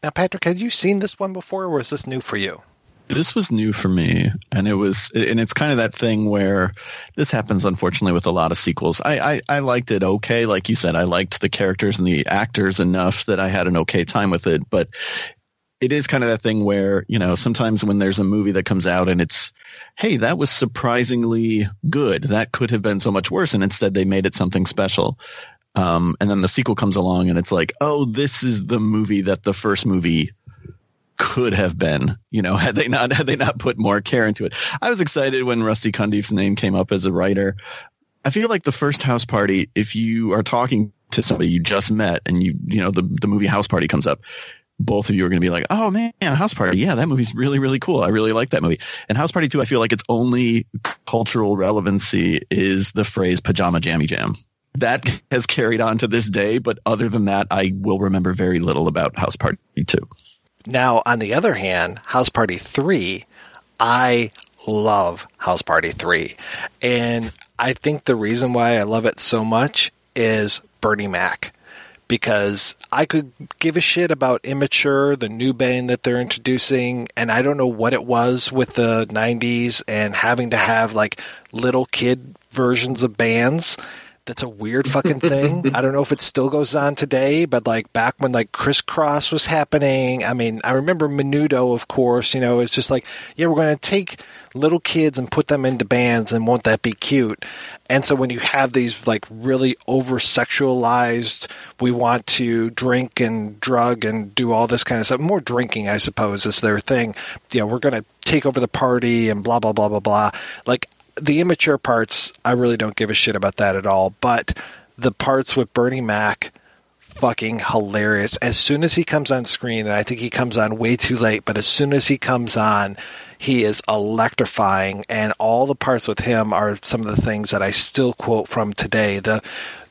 now, Patrick, had you seen this one before, or was this new for you? This was new for me and it was and it's kind of that thing where this happens unfortunately with a lot of sequels. I, I i liked it okay. Like you said i liked the characters and the actors enough that i had an okay time with it but it is kind of that thing where you know sometimes when there's a movie that comes out and it's hey that was surprisingly good. That could have been so much worse and instead they made it something special. Um, and then the sequel comes along and it's like oh this is the movie that the first movie could have been, you know, had they not had they not put more care into it. I was excited when Rusty Cundiff's name came up as a writer. I feel like the first house party, if you are talking to somebody you just met and you you know the the movie House Party comes up, both of you are going to be like, "Oh man, House Party, yeah, that movie's really really cool. I really like that movie." And House Party 2, I feel like its only cultural relevancy is the phrase pajama jammy jam. That has carried on to this day, but other than that, I will remember very little about House Party 2. Now, on the other hand, House Party 3, I love House Party 3. And I think the reason why I love it so much is Bernie Mac. Because I could give a shit about Immature, the new band that they're introducing, and I don't know what it was with the 90s and having to have like little kid versions of bands that's a weird fucking thing. I don't know if it still goes on today, but like back when like Kris Kross was happening, I mean, I remember Menudo, of course, you know, it's just like, yeah, we're going to take little kids and put them into bands and won't that be cute? And so when you have these like really over sexualized, we want to drink and drug and do all this kind of stuff, more drinking, I suppose, is their thing. You know, we're going to take over the party and blah, blah, blah, blah, blah. Like, the immature parts, I really don't give a shit about that at all. But the parts with Bernie Mac, fucking hilarious. As soon as he comes on screen, and I think he comes on way too late, but as soon as he comes on, he is electrifying. And all the parts with him are some of the things that I still quote from today. The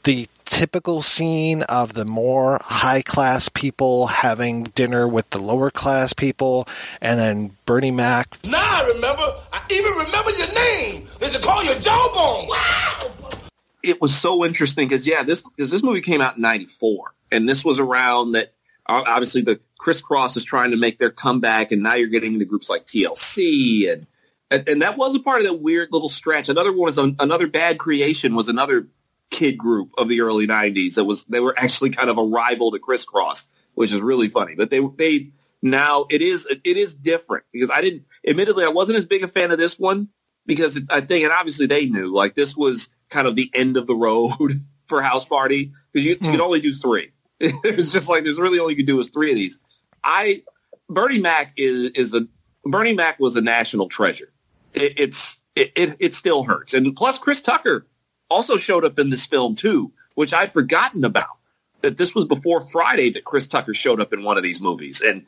the typical scene of the more high class people having dinner with the lower class people, and then Bernie Mac. Now I remember. I even remember your name. They should call you Jawbone. Wow. It was so interesting because yeah, this because this movie came out in '94, and this was around that. Obviously, the Kris Kross is trying to make their comeback, and now you're getting into groups like TLC and and, and, that was a part of that weird little stretch. Another one was another bad creation was another kid group of the early '90s. That was they were actually kind of a rival to Kris Kross, which is really funny. But they they now it is it is different because I didn't. Admittedly, I wasn't as big a fan of this one because I think, and obviously they knew like this was kind of the end of the road for House Party because you, hmm. you could only do three. it's just like there's really all you could do is three of these. I Bernie Mac is is a Bernie Mac was a national treasure. It, it's it, it, it still hurts, and plus Chris Tucker also showed up in this film too, which I'd forgotten about. That this was before Friday that Chris Tucker showed up in one of these movies, and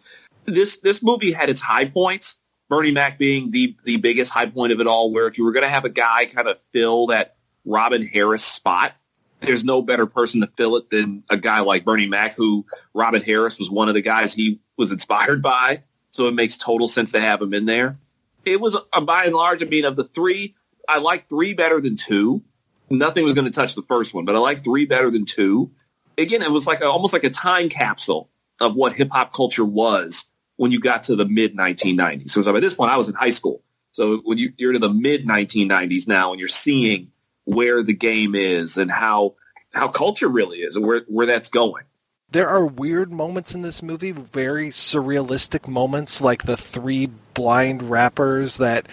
this this movie had its high points. Bernie Mac being the the biggest high point of it all. Where if you were going to have a guy kind of fill that Robin Harris spot, there's no better person to fill it than a guy like Bernie Mac, who Robin Harris was one of the guys he was inspired by. So it makes total sense to have him in there. It was, uh, by and large, I mean, of the three, I like three better than two nothing was going to touch the first one, but I like three better than two. Again, it was like a, almost like a time capsule of what hip hop culture was when you got to the mid 1990s. So by this point, I was in high school. So when you, you're to the mid 1990s now, and you're seeing where the game is and how how culture really is and where where that's going. There are weird moments in this movie, very surrealistic moments, like the three blind rappers that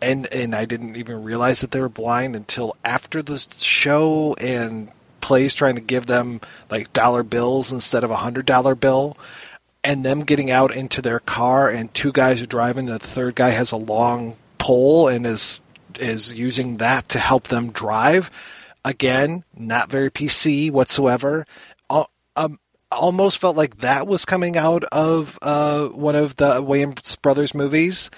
and and I didn't even realize that they were blind until after the show and plays trying to give them like dollar bills instead of a hundred dollar bill and them getting out into their car and two guys are driving the third guy has a long pole and is is using that to help them drive. Again not very pc whatsoever. Um, almost felt like that was coming out of uh, one of the Wayans brothers movies,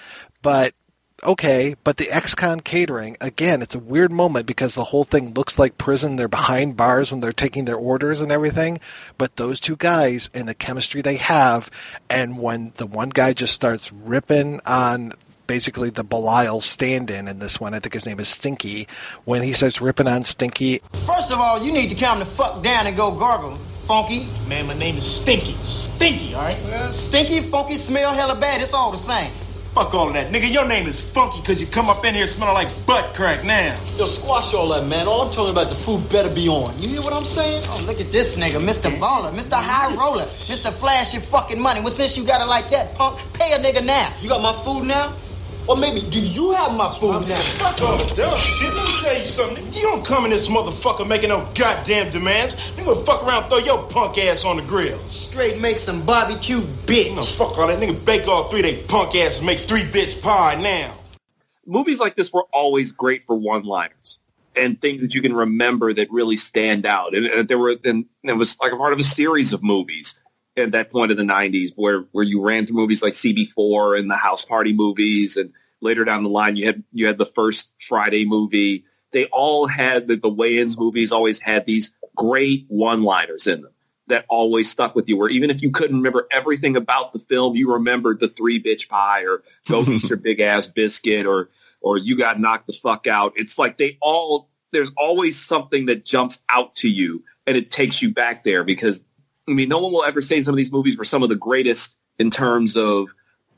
but okay, but the ex-con catering, again, it's a weird moment because the whole thing looks like prison. They're behind bars when they're taking their orders and everything. But those two guys and the chemistry they have, and when the one guy just starts ripping on basically the Bilal stand-in in this one, I think his name is Stinky, when he starts ripping on Stinky. First of all, you need to calm the fuck down and go gargle. Funky. Man, my name is Stinky. Stinky, all right? Well, stinky, funky, smell hella bad. It's all the same. Fuck all of that. Nigga, your name is Funky because you come up in here smelling like butt crack now. Yo, squash all that, man. All I'm talking about, the food better be on. You hear what I'm saying? Oh, look at this nigga, Mr. Baller, Mr. High Roller, Mr. Flash your fucking money. Well, since you got it like that, punk, pay a nigga now. You got my food now? Or maybe, do you have my food I'm now? Fuck all the dumb shit. Let me tell you something. nigga. You don't come in this motherfucker making no goddamn demands. Nigga, fuck around, throw your punk ass on the grill. Straight make some barbecue, bitch. No, fuck all that. Nigga, bake all three they punk asses make three bitch pie now. movies like this were always great for one-liners and things that you can remember that really stand out. And, and there were, and it was like a part of a series of movies at that point of the '90s, where where you ran through movies like CB4 and the House Party movies, and later down the line you had you had the first Friday movie. They all had the, the Wayans movies always had these great one-liners in them that always stuck with you. Where even if you couldn't remember everything about the film, you remembered the three bitch pie or go eat your big ass biscuit or or you got knocked the fuck out. It's like they all there's always something that jumps out to you and it takes you back there because I mean no one will ever say some of these movies were some of the greatest in terms of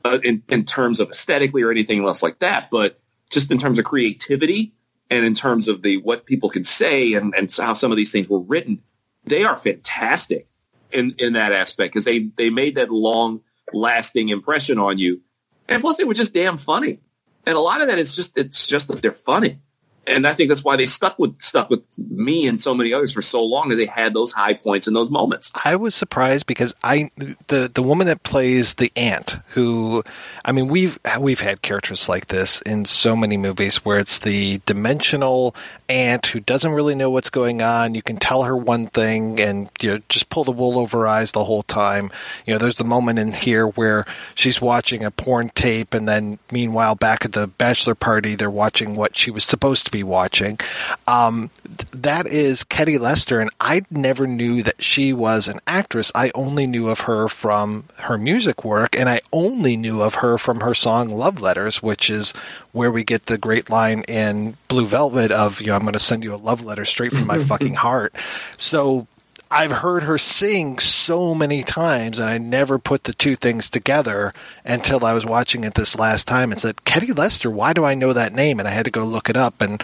uh, in, in terms of aesthetically or anything else like that, but just in terms of creativity and in terms of the what people can say and, and how some of these things were written, they are fantastic in, in that aspect because they, they made that long lasting impression on you. And plus they were just damn funny. And a lot of that is just, it's just that they're funny. And I think that's why they stuck with, stuck with me and so many others for so long as they had those high points and those moments. I was surprised because I the the woman that plays the aunt who I mean we've we've had characters like this in so many movies where it's the dimensional aunt who doesn't really know what's going on you can tell her one thing and you know, just pull the wool over her eyes the whole time you know there's the moment in here where she's watching a porn tape and then meanwhile back at the bachelor party they're watching what she was supposed to be watching. Um, th- that is Ketty Lester and I never knew that she was an actress. I only knew of her from her music work and I only knew of her from her song Love Letters which is where we get the great line in Blue Velvet of you know I'm going to send you a love letter straight from my fucking heart. So I've heard her sing so many times, and I never put the two things together until I was watching it this last time and said, Ketty Lester, why do I know that name? And I had to go look it up. And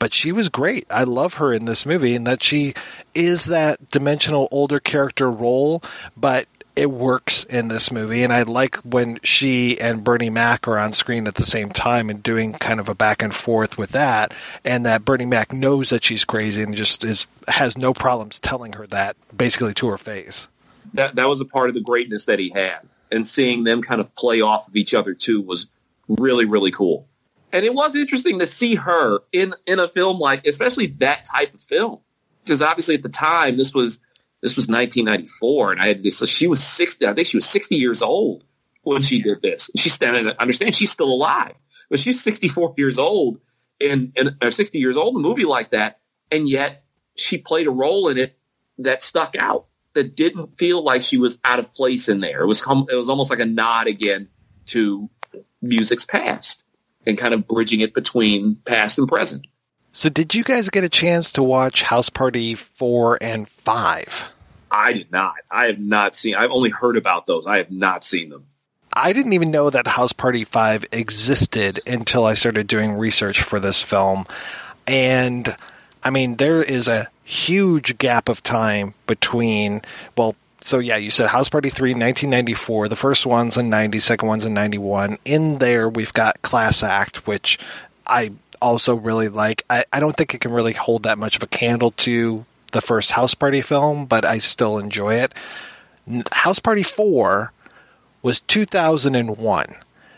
but she was great. I love her in this movie, and that she is that dimensional older character role, but it works in this movie. And I like when she and Bernie Mac are on screen at the same time and doing kind of a back and forth with that, and that Bernie Mac knows that she's crazy and just is has no problems telling her that basically to her face. That, that was a part of the greatness that he had. And seeing them kind of play off of each other too was really, really cool. And it was interesting to see her in, in a film like, especially that type of film. Because obviously at the time, this was, this was 1994 and I had this, so she was 60, I think she was 60 years old when she did this. She's standing, understand she's still alive, but she's 64 years old and, and or 60 years old a movie like that. And yet she played a role in it that stuck out, that didn't feel like she was out of place in there. It was, it was almost like a nod again to music's past and kind of bridging it between past and present. So, did you guys get a chance to watch House Party 4 and 5? I did not. I have not seen. I've only heard about those. I have not seen them. I didn't even know that House Party 5 existed until I started doing research for this film. And I mean, there is a huge gap of time between, well, so yeah, you said House Party 3, 1994. The first one's in 90, second one's in 91. In there, we've got Class Act, which I also really like. I, I don't think it can really hold that much of a candle to the first House Party film, but I still enjoy it. House Party 4 was 2001.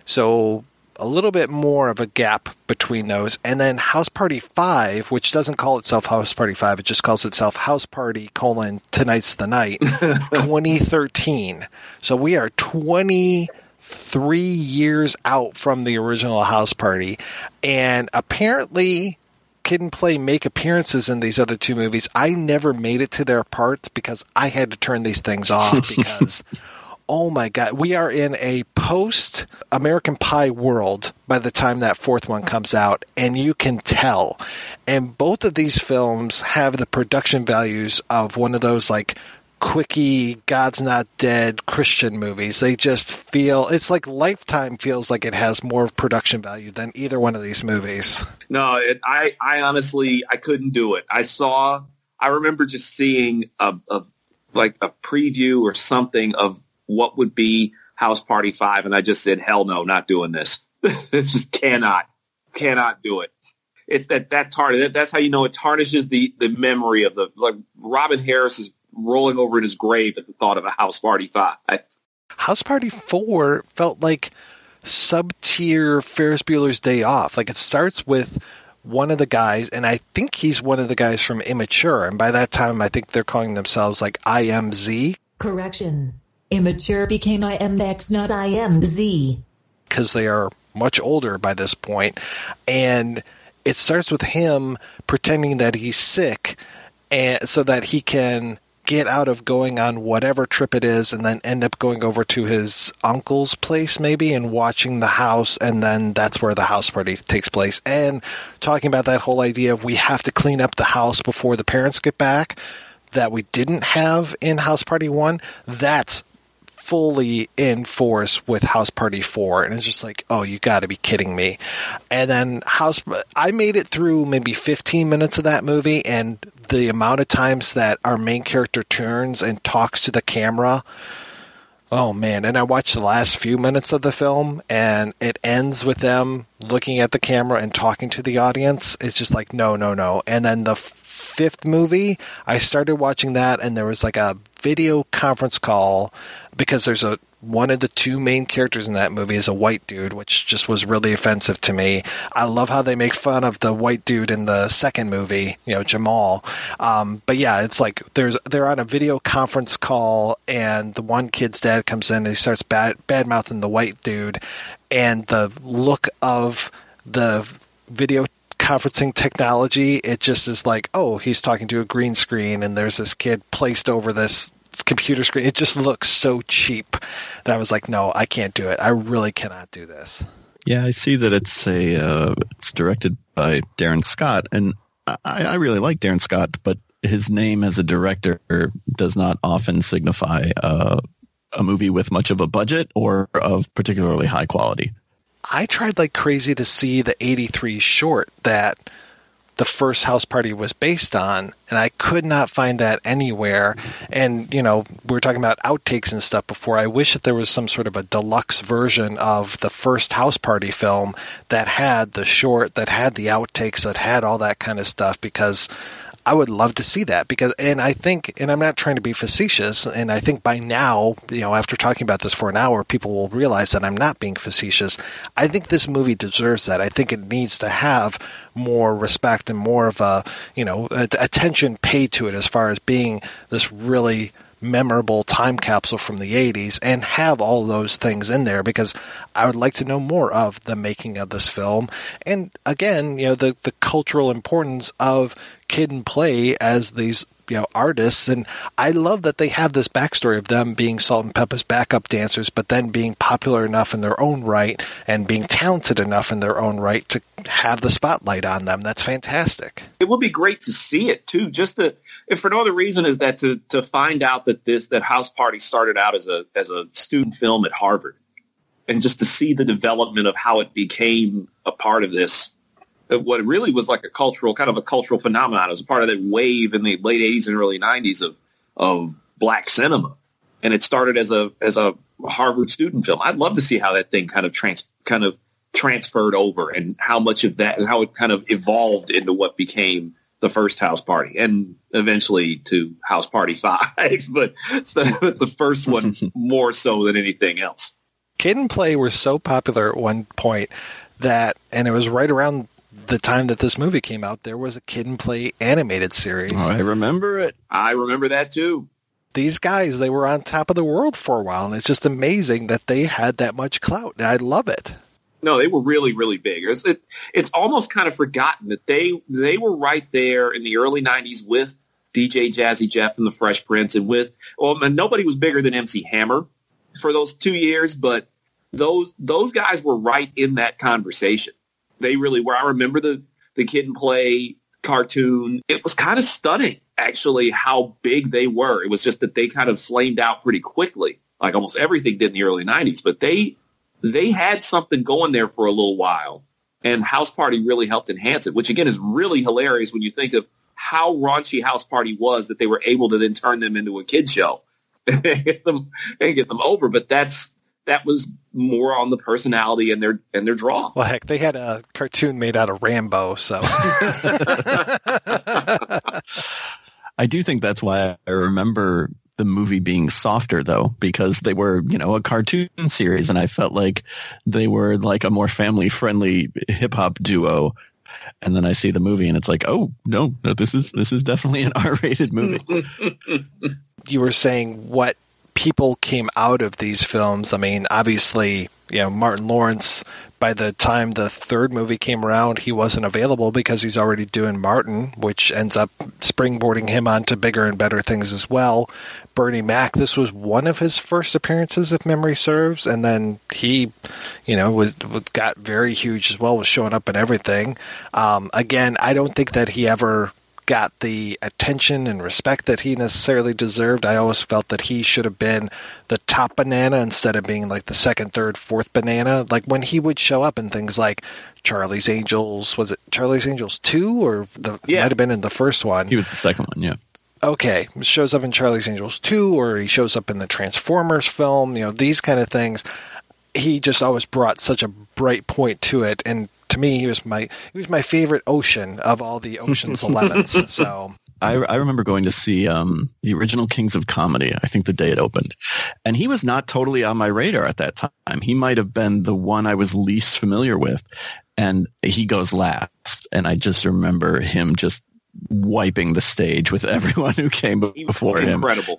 So a little bit more of a gap between those. And then House Party 5, which doesn't call itself House Party 5, it just calls itself House Party colon Tonight's the Night, 2013. So we are 23 years out from the original House Party. And apparently Kid and Play make appearances in these other two movies. I never made it to their parts because I had to turn these things off because oh my god, we are in a post American Pie world by the time that fourth one comes out, and you can tell. And both of these films have the production values of one of those like quickie God's Not Dead Christian movies. They just feel it's like Lifetime feels like it has more production value than either one of these movies. No, it, I I honestly I couldn't do it. I saw I remember just seeing a, a like a preview or something of what would be House Party 5 and I just said hell no, not doing this. this just cannot cannot do it. It's that that tarnish that's how you know it tarnishes the the memory of the like Robin Harris is rolling over in his grave at the thought of a House Party 5. House Party 4 felt like sub tier Ferris Bueller's Day Off. Like it starts with one of the guys, and I think he's one of the guys from Immature. And by that time, I think they're calling themselves like IMZ. Correction. Immature became IMX, not IMZ. Because they are much older by this point. And it starts with him pretending that he's sick and so that he can get out of going on whatever trip it is and then end up going over to his uncle's place maybe and watching the house and then that's where the house party takes place. And talking about that whole idea of we have to clean up the house before the parents get back that we didn't have in house party 1 that's fully in force with House Party 4 and it's just like, "Oh, you got to be kidding me." And then House I made it through maybe 15 minutes of that movie and the amount of times that our main character turns and talks to the camera Oh man, and I watched the last few minutes of the film and it ends with them looking at the camera and talking to the audience. It's just like no, no, no. And then the fifth movie, I started watching that and there was like a video conference call because there's a one of the two main characters in that movie is a white dude, which just was really offensive to me. I love how they make fun of the white dude in the second movie, you know, Jamal. Um, but yeah, it's like there's they're on a video conference call, and the one kid's dad comes in and he starts bad bad mouthing the white dude, and the look of the video conferencing technology, it just is like, oh, he's talking to a green screen, and there's this kid placed over this computer screen. It just looks so cheap that I was like, no, I can't do it. I really cannot do this. Yeah, I see that it's a uh, it's directed by Darin Scott, and I, I really like Darin Scott, but his name as a director does not often signify uh, a movie with much of a budget or of particularly high quality. I tried like crazy to see the 83 short that the first house party was based on, and I could not find that anywhere. And you know, we were talking about outtakes and stuff before. I wish that there was some sort of a deluxe version of the first house party film that had the short, that had the outtakes, that had all that kind of stuff because I would love to see that because, and I think, and I'm not trying to be facetious, and I think by now, you know, after talking about this for an hour, people will realize that I'm not being facetious. I think this movie deserves that. I think it needs to have more respect and more of a, you know, attention paid to it as far as being this really memorable time capsule from the 80s and have all those things in there because I would like to know more of the making of this film and again you know the the cultural importance of kid and play as these you know artists. And I love that they have this backstory of them being Salt-N-Pepa's backup dancers but then being popular enough in their own right and being talented enough in their own right to have the spotlight on them. That's fantastic. It would be great to see it too. Just to if for no other reason is that to to find out that this that house party started out as a as a student film at Harvard. And just to see the development of how it became a part of this what really was like a cultural kind of a cultural phenomenon. It was part of that wave in the late '80s and early '90s of of black cinema, and it started as a as a Harvard student film. I'd love to see how that thing kind of trans kind of transferred over and how much of that and how it kind of evolved into what became the first house party and eventually to house party five but the, the first one more so than anything else Kid and Play were so popular at one point that, and it was right around the time that this movie came out, there was a Kid and Play animated series. Oh, I remember it. I remember that too. These guys, they were on top of the world for a while, and it's just amazing that they had that much clout, and I love it. No, they were really, really big. It's, it, it's almost kind of forgotten that they they were right there in the early '90s with DJ Jazzy Jeff and the Fresh Prince, and with well, nobody was bigger than MC Hammer for those two years, but those those guys were right in that conversation. They really were. I remember the the Kid and Play cartoon. It was kind of stunning, actually, how big they were. It was just that they kind of flamed out pretty quickly, like almost everything did in the early '90s. But they they had something going there for a little while, and House Party really helped enhance it. Which again is really hilarious when you think of how raunchy House Party was that they were able to then turn them into a kid show and get them and get them over. But that's that was more on the personality and their and their draw. Well, heck, they had a cartoon made out of Rambo, so. I do think that's why I remember the movie being softer though, because they were, you know, a cartoon series and I felt like they were like a more family friendly hip hop duo. And then I see the movie and it's like, oh no, no, this is, this is definitely an R rated movie. you were saying what people came out of these films. I mean, obviously, you know, Martin Lawrence, by the time the third movie came around, he wasn't available because he's already doing Martin, which ends up springboarding him onto bigger and better things as well. Bernie Mac, this was one of his first appearances, if memory serves, and then he, you know, was, got very huge as well, was showing up in everything. Um, again, I don't think that he ever got the attention and respect that he necessarily deserved. I always felt that he should have been the top banana instead of being like the second, third, fourth banana. Like when he would show up in things like Charlie's Angels, was it Charlie's Angels 2 or the Yeah. might have been in the first one? He was the second one, yeah. okay, shows up in Charlie's Angels 2 or he shows up in the Transformers film, you know, these kind of things. He just always brought such a bright point to it and to me he was my he was my favorite ocean of all the Ocean's 11s. So I, I remember going to see um, the original Kings of Comedy. I think the day it opened, and he was not totally on my radar at that time. He might have been the one I was least familiar with, and he goes last. And I just remember him just wiping the stage with everyone who came before him. Incredible.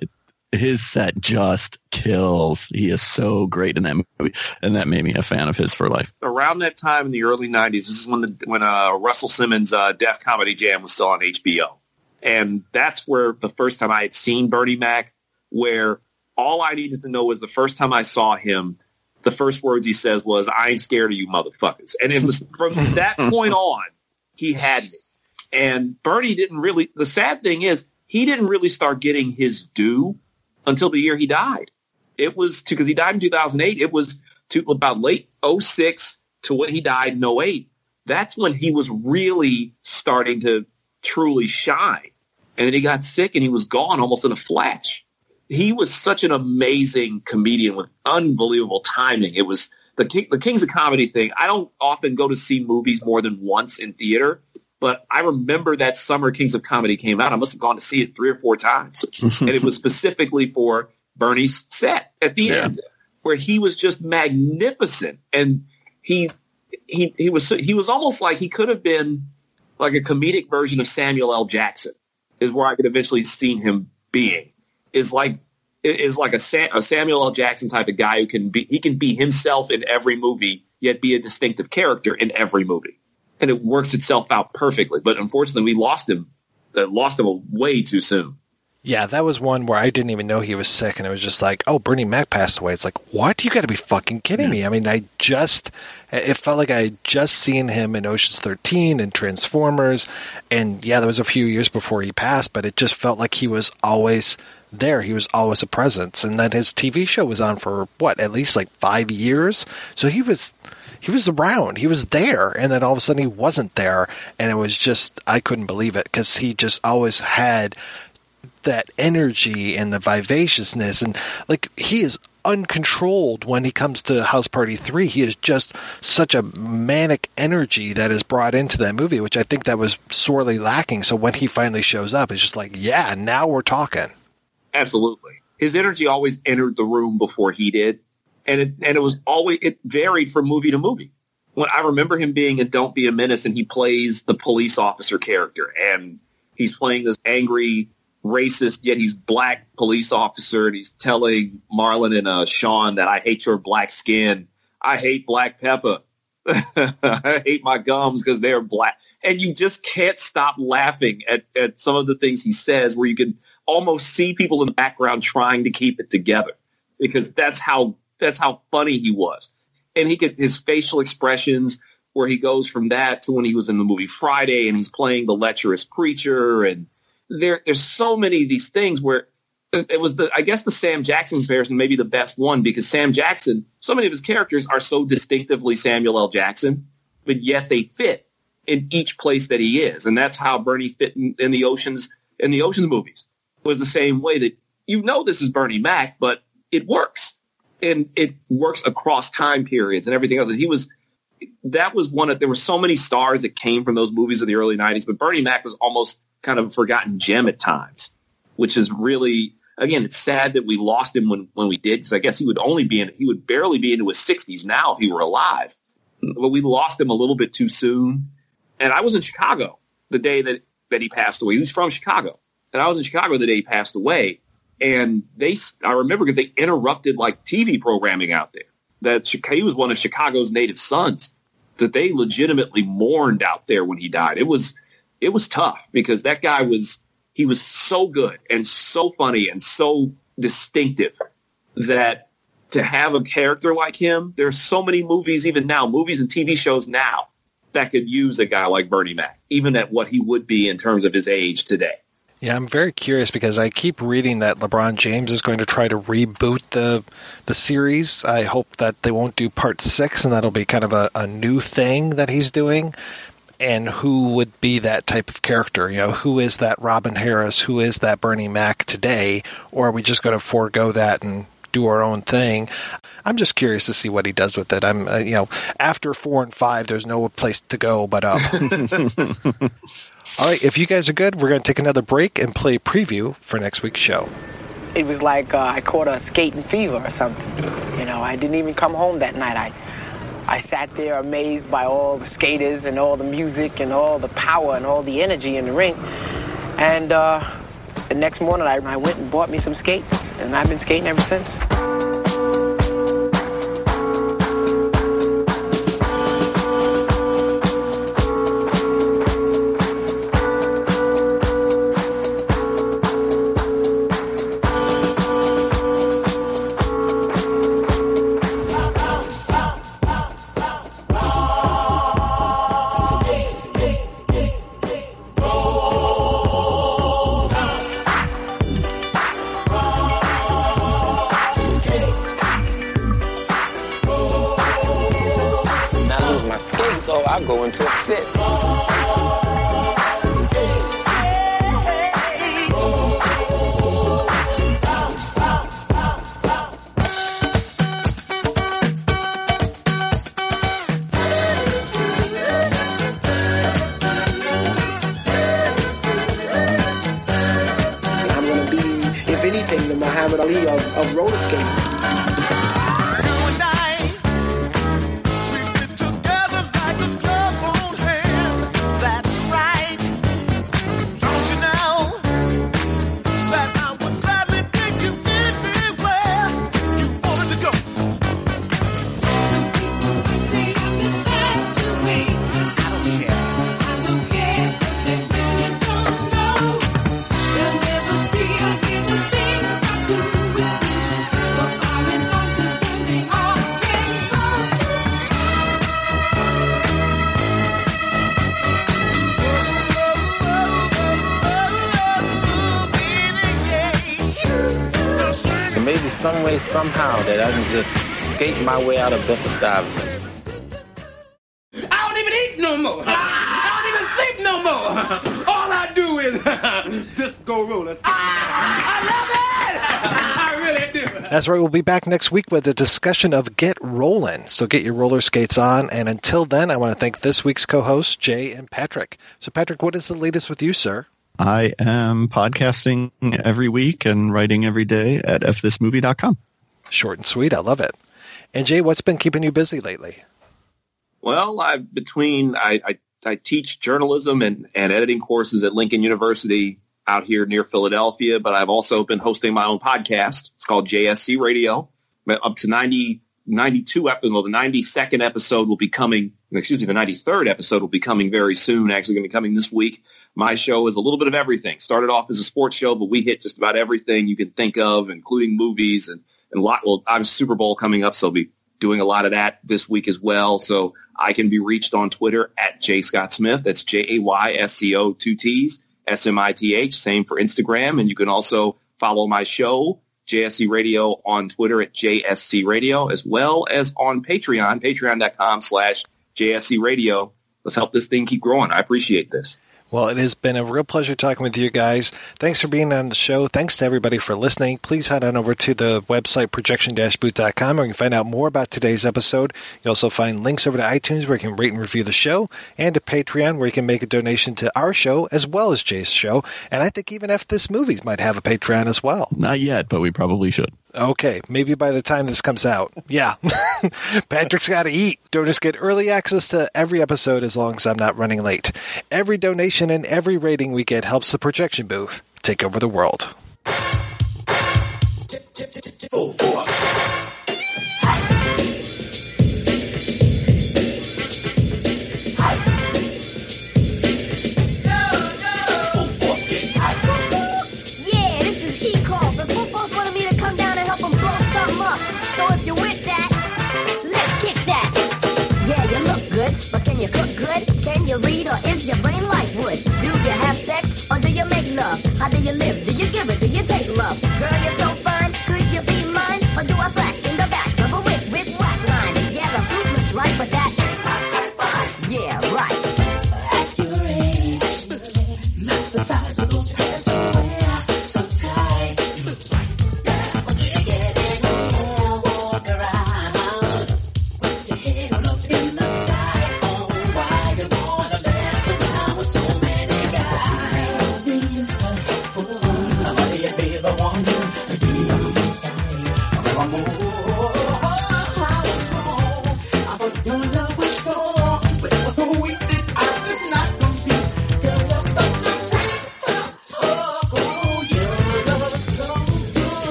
His set just kills. He is so great in that movie, and that made me a fan of his for life. Around that time in the early '90s, this is when the when uh, Russell Simmons' uh, Def Comedy Jam was still on HBO, and that's where the first time I had seen Bernie Mac. Where all I needed to know was the first time I saw him, the first words he says was, "I ain't scared of you, motherfuckers," and it was from that point on he had me. And Bernie didn't really. The sad thing is, he didn't really start getting his due until the year he died. It was because he died in 2008. It was to about late 06 to when he died in 08. That's when he was really starting to truly shine. And then he got sick and he was gone almost in a flash. He was such an amazing comedian with unbelievable timing. It was the King, the Kings of Comedy thing. I don't often go to see movies more than once in theater, but I remember that summer Kings of Comedy came out. I must have gone to see it three or four times. and it was specifically for Bernie's set at the end where he was just magnificent. And he, he, he was, he was almost like he could have been like a comedic version of Samuel L. Jackson is where I could eventually see him being is like, is like a, Sam, a Samuel L. Jackson type of guy who can be, he can be himself in every movie, yet be a distinctive character in every movie and it works itself out perfectly. But unfortunately, we lost him, uh, lost him way too soon. Yeah, that was one where I didn't even know he was sick, and it was just like, oh, Bernie Mac passed away. It's like, what? You got to be fucking kidding me! I mean, I just, it felt like I had just seen him in Ocean's Thirteen and Transformers, and yeah, that was a few years before he passed, but it just felt like he was always there. He was always a presence, and then his TV show was on for what, at least like five years. So he was he was around, he was there, and then all of a sudden he wasn't there, and it was just I couldn't believe it because he just always had that energy and the vivaciousness, and like he is uncontrolled when he comes to House Party 3. He is just such a manic energy that is brought into that movie, which I think that was sorely lacking. So when he finally shows up, it's just like, yeah, now we're talking. Absolutely. His energy always entered the room before he did. And it and it was always it varied from movie to movie. When I remember him being in Don't Be a Menace, and he plays the police officer character, and he's playing this angry racist, yet he's black police officer, and he's telling Marlon and uh, Sean that I hate your black skin, I hate black pepper, I hate my gums because they're black, and you just can't stop laughing at at some of the things he says, where you can almost see people in the background trying to keep it together because that's how that's how funny he was, and he could his facial expressions where he goes from that to when he was in the movie Friday and he's playing the lecherous preacher and there there's so many of these things where it was the I guess the Sam Jackson comparison maybe the best one because Sam Jackson so many of his characters are so distinctively Samuel L. Jackson, but yet they fit in each place that he is, and that's how Bernie fit in, in the oceans in the oceans movies. Was the same way that you know this is Bernie Mac, but it works and it works across time periods and everything else. And he was that was one of there were so many stars that came from those movies of the early '90s, but Bernie Mac was almost kind of a forgotten gem at times, which is really again, it's sad that we lost him when when we did because I guess he would only be in he would barely be into his 60s now if he were alive, but we lost him a little bit too soon. And I was in Chicago the day that that he passed away. He's from Chicago, and I was in Chicago the day he passed away. And they, I remember because they interrupted like TV programming out there. That he was one of Chicago's native sons. That they legitimately mourned out there when he died. It was it was tough because that guy was he was so good and so funny and so distinctive that to have a character like him, there's so many movies even now, movies and TV shows now that could use a guy like Bernie Mac, even at what he would be in terms of his age today. Yeah, I'm very curious because I keep reading that LeBron James is going to try to reboot the the series. I hope that they won't do part six and that'll be kind of a, a new thing that he's doing and who would be that type of character? You know, who is that Robin Harris? Who is that Bernie Mac today? Or are we just going to forego that and do our own thing? I'm just curious to see what he does with it. I'm, uh, you know, after four and five, there's no place to go but up. All right, if you guys are good, we're going to take another break and play preview for next week's show. It was like uh, I caught a skating fever or something. You know, I didn't even come home that night. I I sat there amazed by all the skaters and all the music and all the power and all the energy in the ring. And uh, the next morning, I, I went and bought me some skates, and I've been skating ever since. go into a fit. I'm gonna be, if anything, the Muhammad Ali of roller skating. Somehow that I can just skate my way out of Bedford Stuyvesant. I don't even eat no more. I don't even sleep no more. All I do is just go rollers. I love it. I really do. That's right. We'll be back next week with a discussion of Get Rollin'. So get your roller skates on. And until then, I want to thank this week's co-hosts, Jay and Patrick. So Patrick, what is the latest with you, sir? I am podcasting every week and writing every day at fthismovie.com. Short and sweet. I love it. And Jay, what's been keeping you busy lately? Well, I between I, I, I teach journalism and, and editing courses at Lincoln University out here near Philadelphia, but I've also been hosting my own podcast. It's called JSC Radio. Up to 90, 92 episodes. Well, the 92nd episode will be coming, excuse me, the 93rd episode will be coming very soon, actually going to be coming this week. My show is a little bit of everything. Started off as a sports show, but we hit just about everything you can think of, including movies and, and a lot. Well, I'm Super Bowl coming up, so I'll be doing a lot of that this week as well. So I can be reached on Twitter at Jay Scott Smith. That's J A Y S C O two T's S M I T H. Same for Instagram. And you can also follow my show, JSC Radio on Twitter at JSC Radio, as well as on Patreon, patreon.com slash JSC Radio. Let's help this thing keep growing. I appreciate this. Well, it has been a real pleasure talking with you guys. Thanks for being on the show. Thanks to everybody for listening. Please head on over to the website projection-booth.com where you can find out more about today's episode. You'll also find links over to iTunes where you can rate and review the show and to Patreon where you can make a donation to our show as well as Jay's show. And I think even if this movie might have a Patreon as well. Not yet, but we probably should. Okay, maybe by the time this comes out. Yeah. Patrick's got to eat. Donors get early access to every episode as long as I'm not running late. Every donation and every rating we get helps the projection booth take over the world. Oh, yeah, can you cook good? Can you read or is your brain like wood? Do you have sex or do you make love? How do you live? Do you give it? Do you take love? Girl,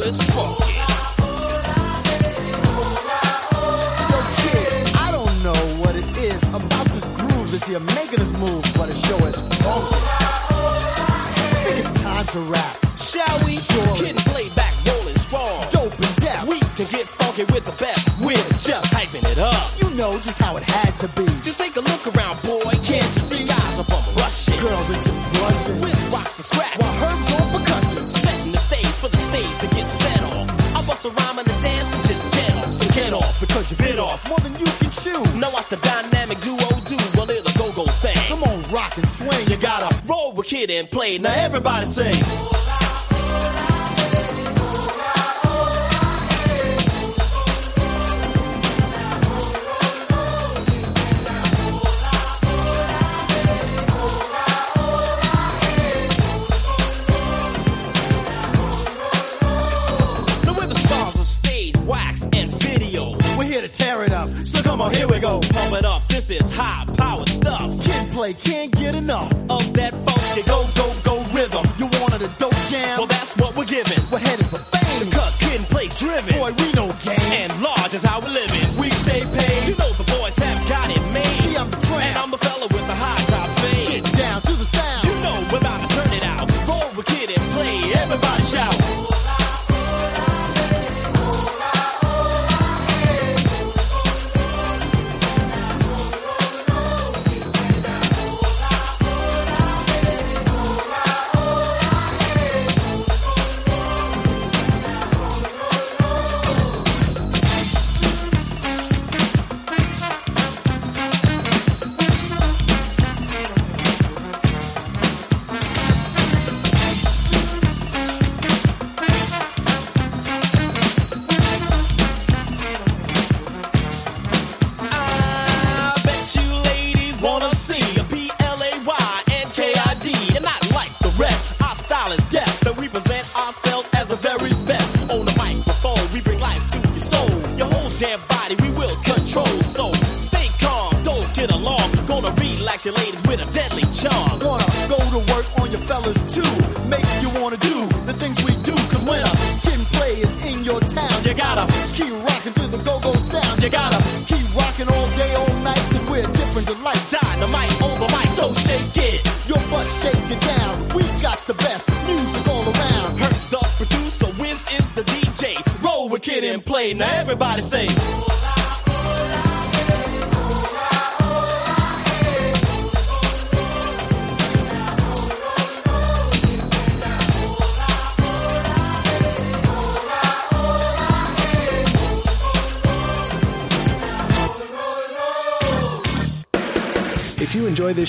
is funk. Yo, kid, I don't know what it is about this groove that's here making us move, but it sure is funk. I think it's time to rap. Shall we? Sure. Kid play back, rolling strong. Dope and deaf. We can get funky with the best. We're just hyping it up. You know just how it had to be. Just take a look around, boy. Can't you see guys up on rushing? Girls are just blushing. More than you can chew. Now watch the dynamic duo do a little go-go thing. Come on, rock and swing. You gotta roll with kid and play. Now everybody sing. This is high power stuff. Kid play can't get enough. Of that funky go, go, go rhythm. You wanted a dope jam? Well, that's what we're giving. We're headed for fame. Cause kid play's driven. Boy, we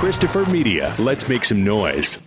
Christopher Media, let's make some noise.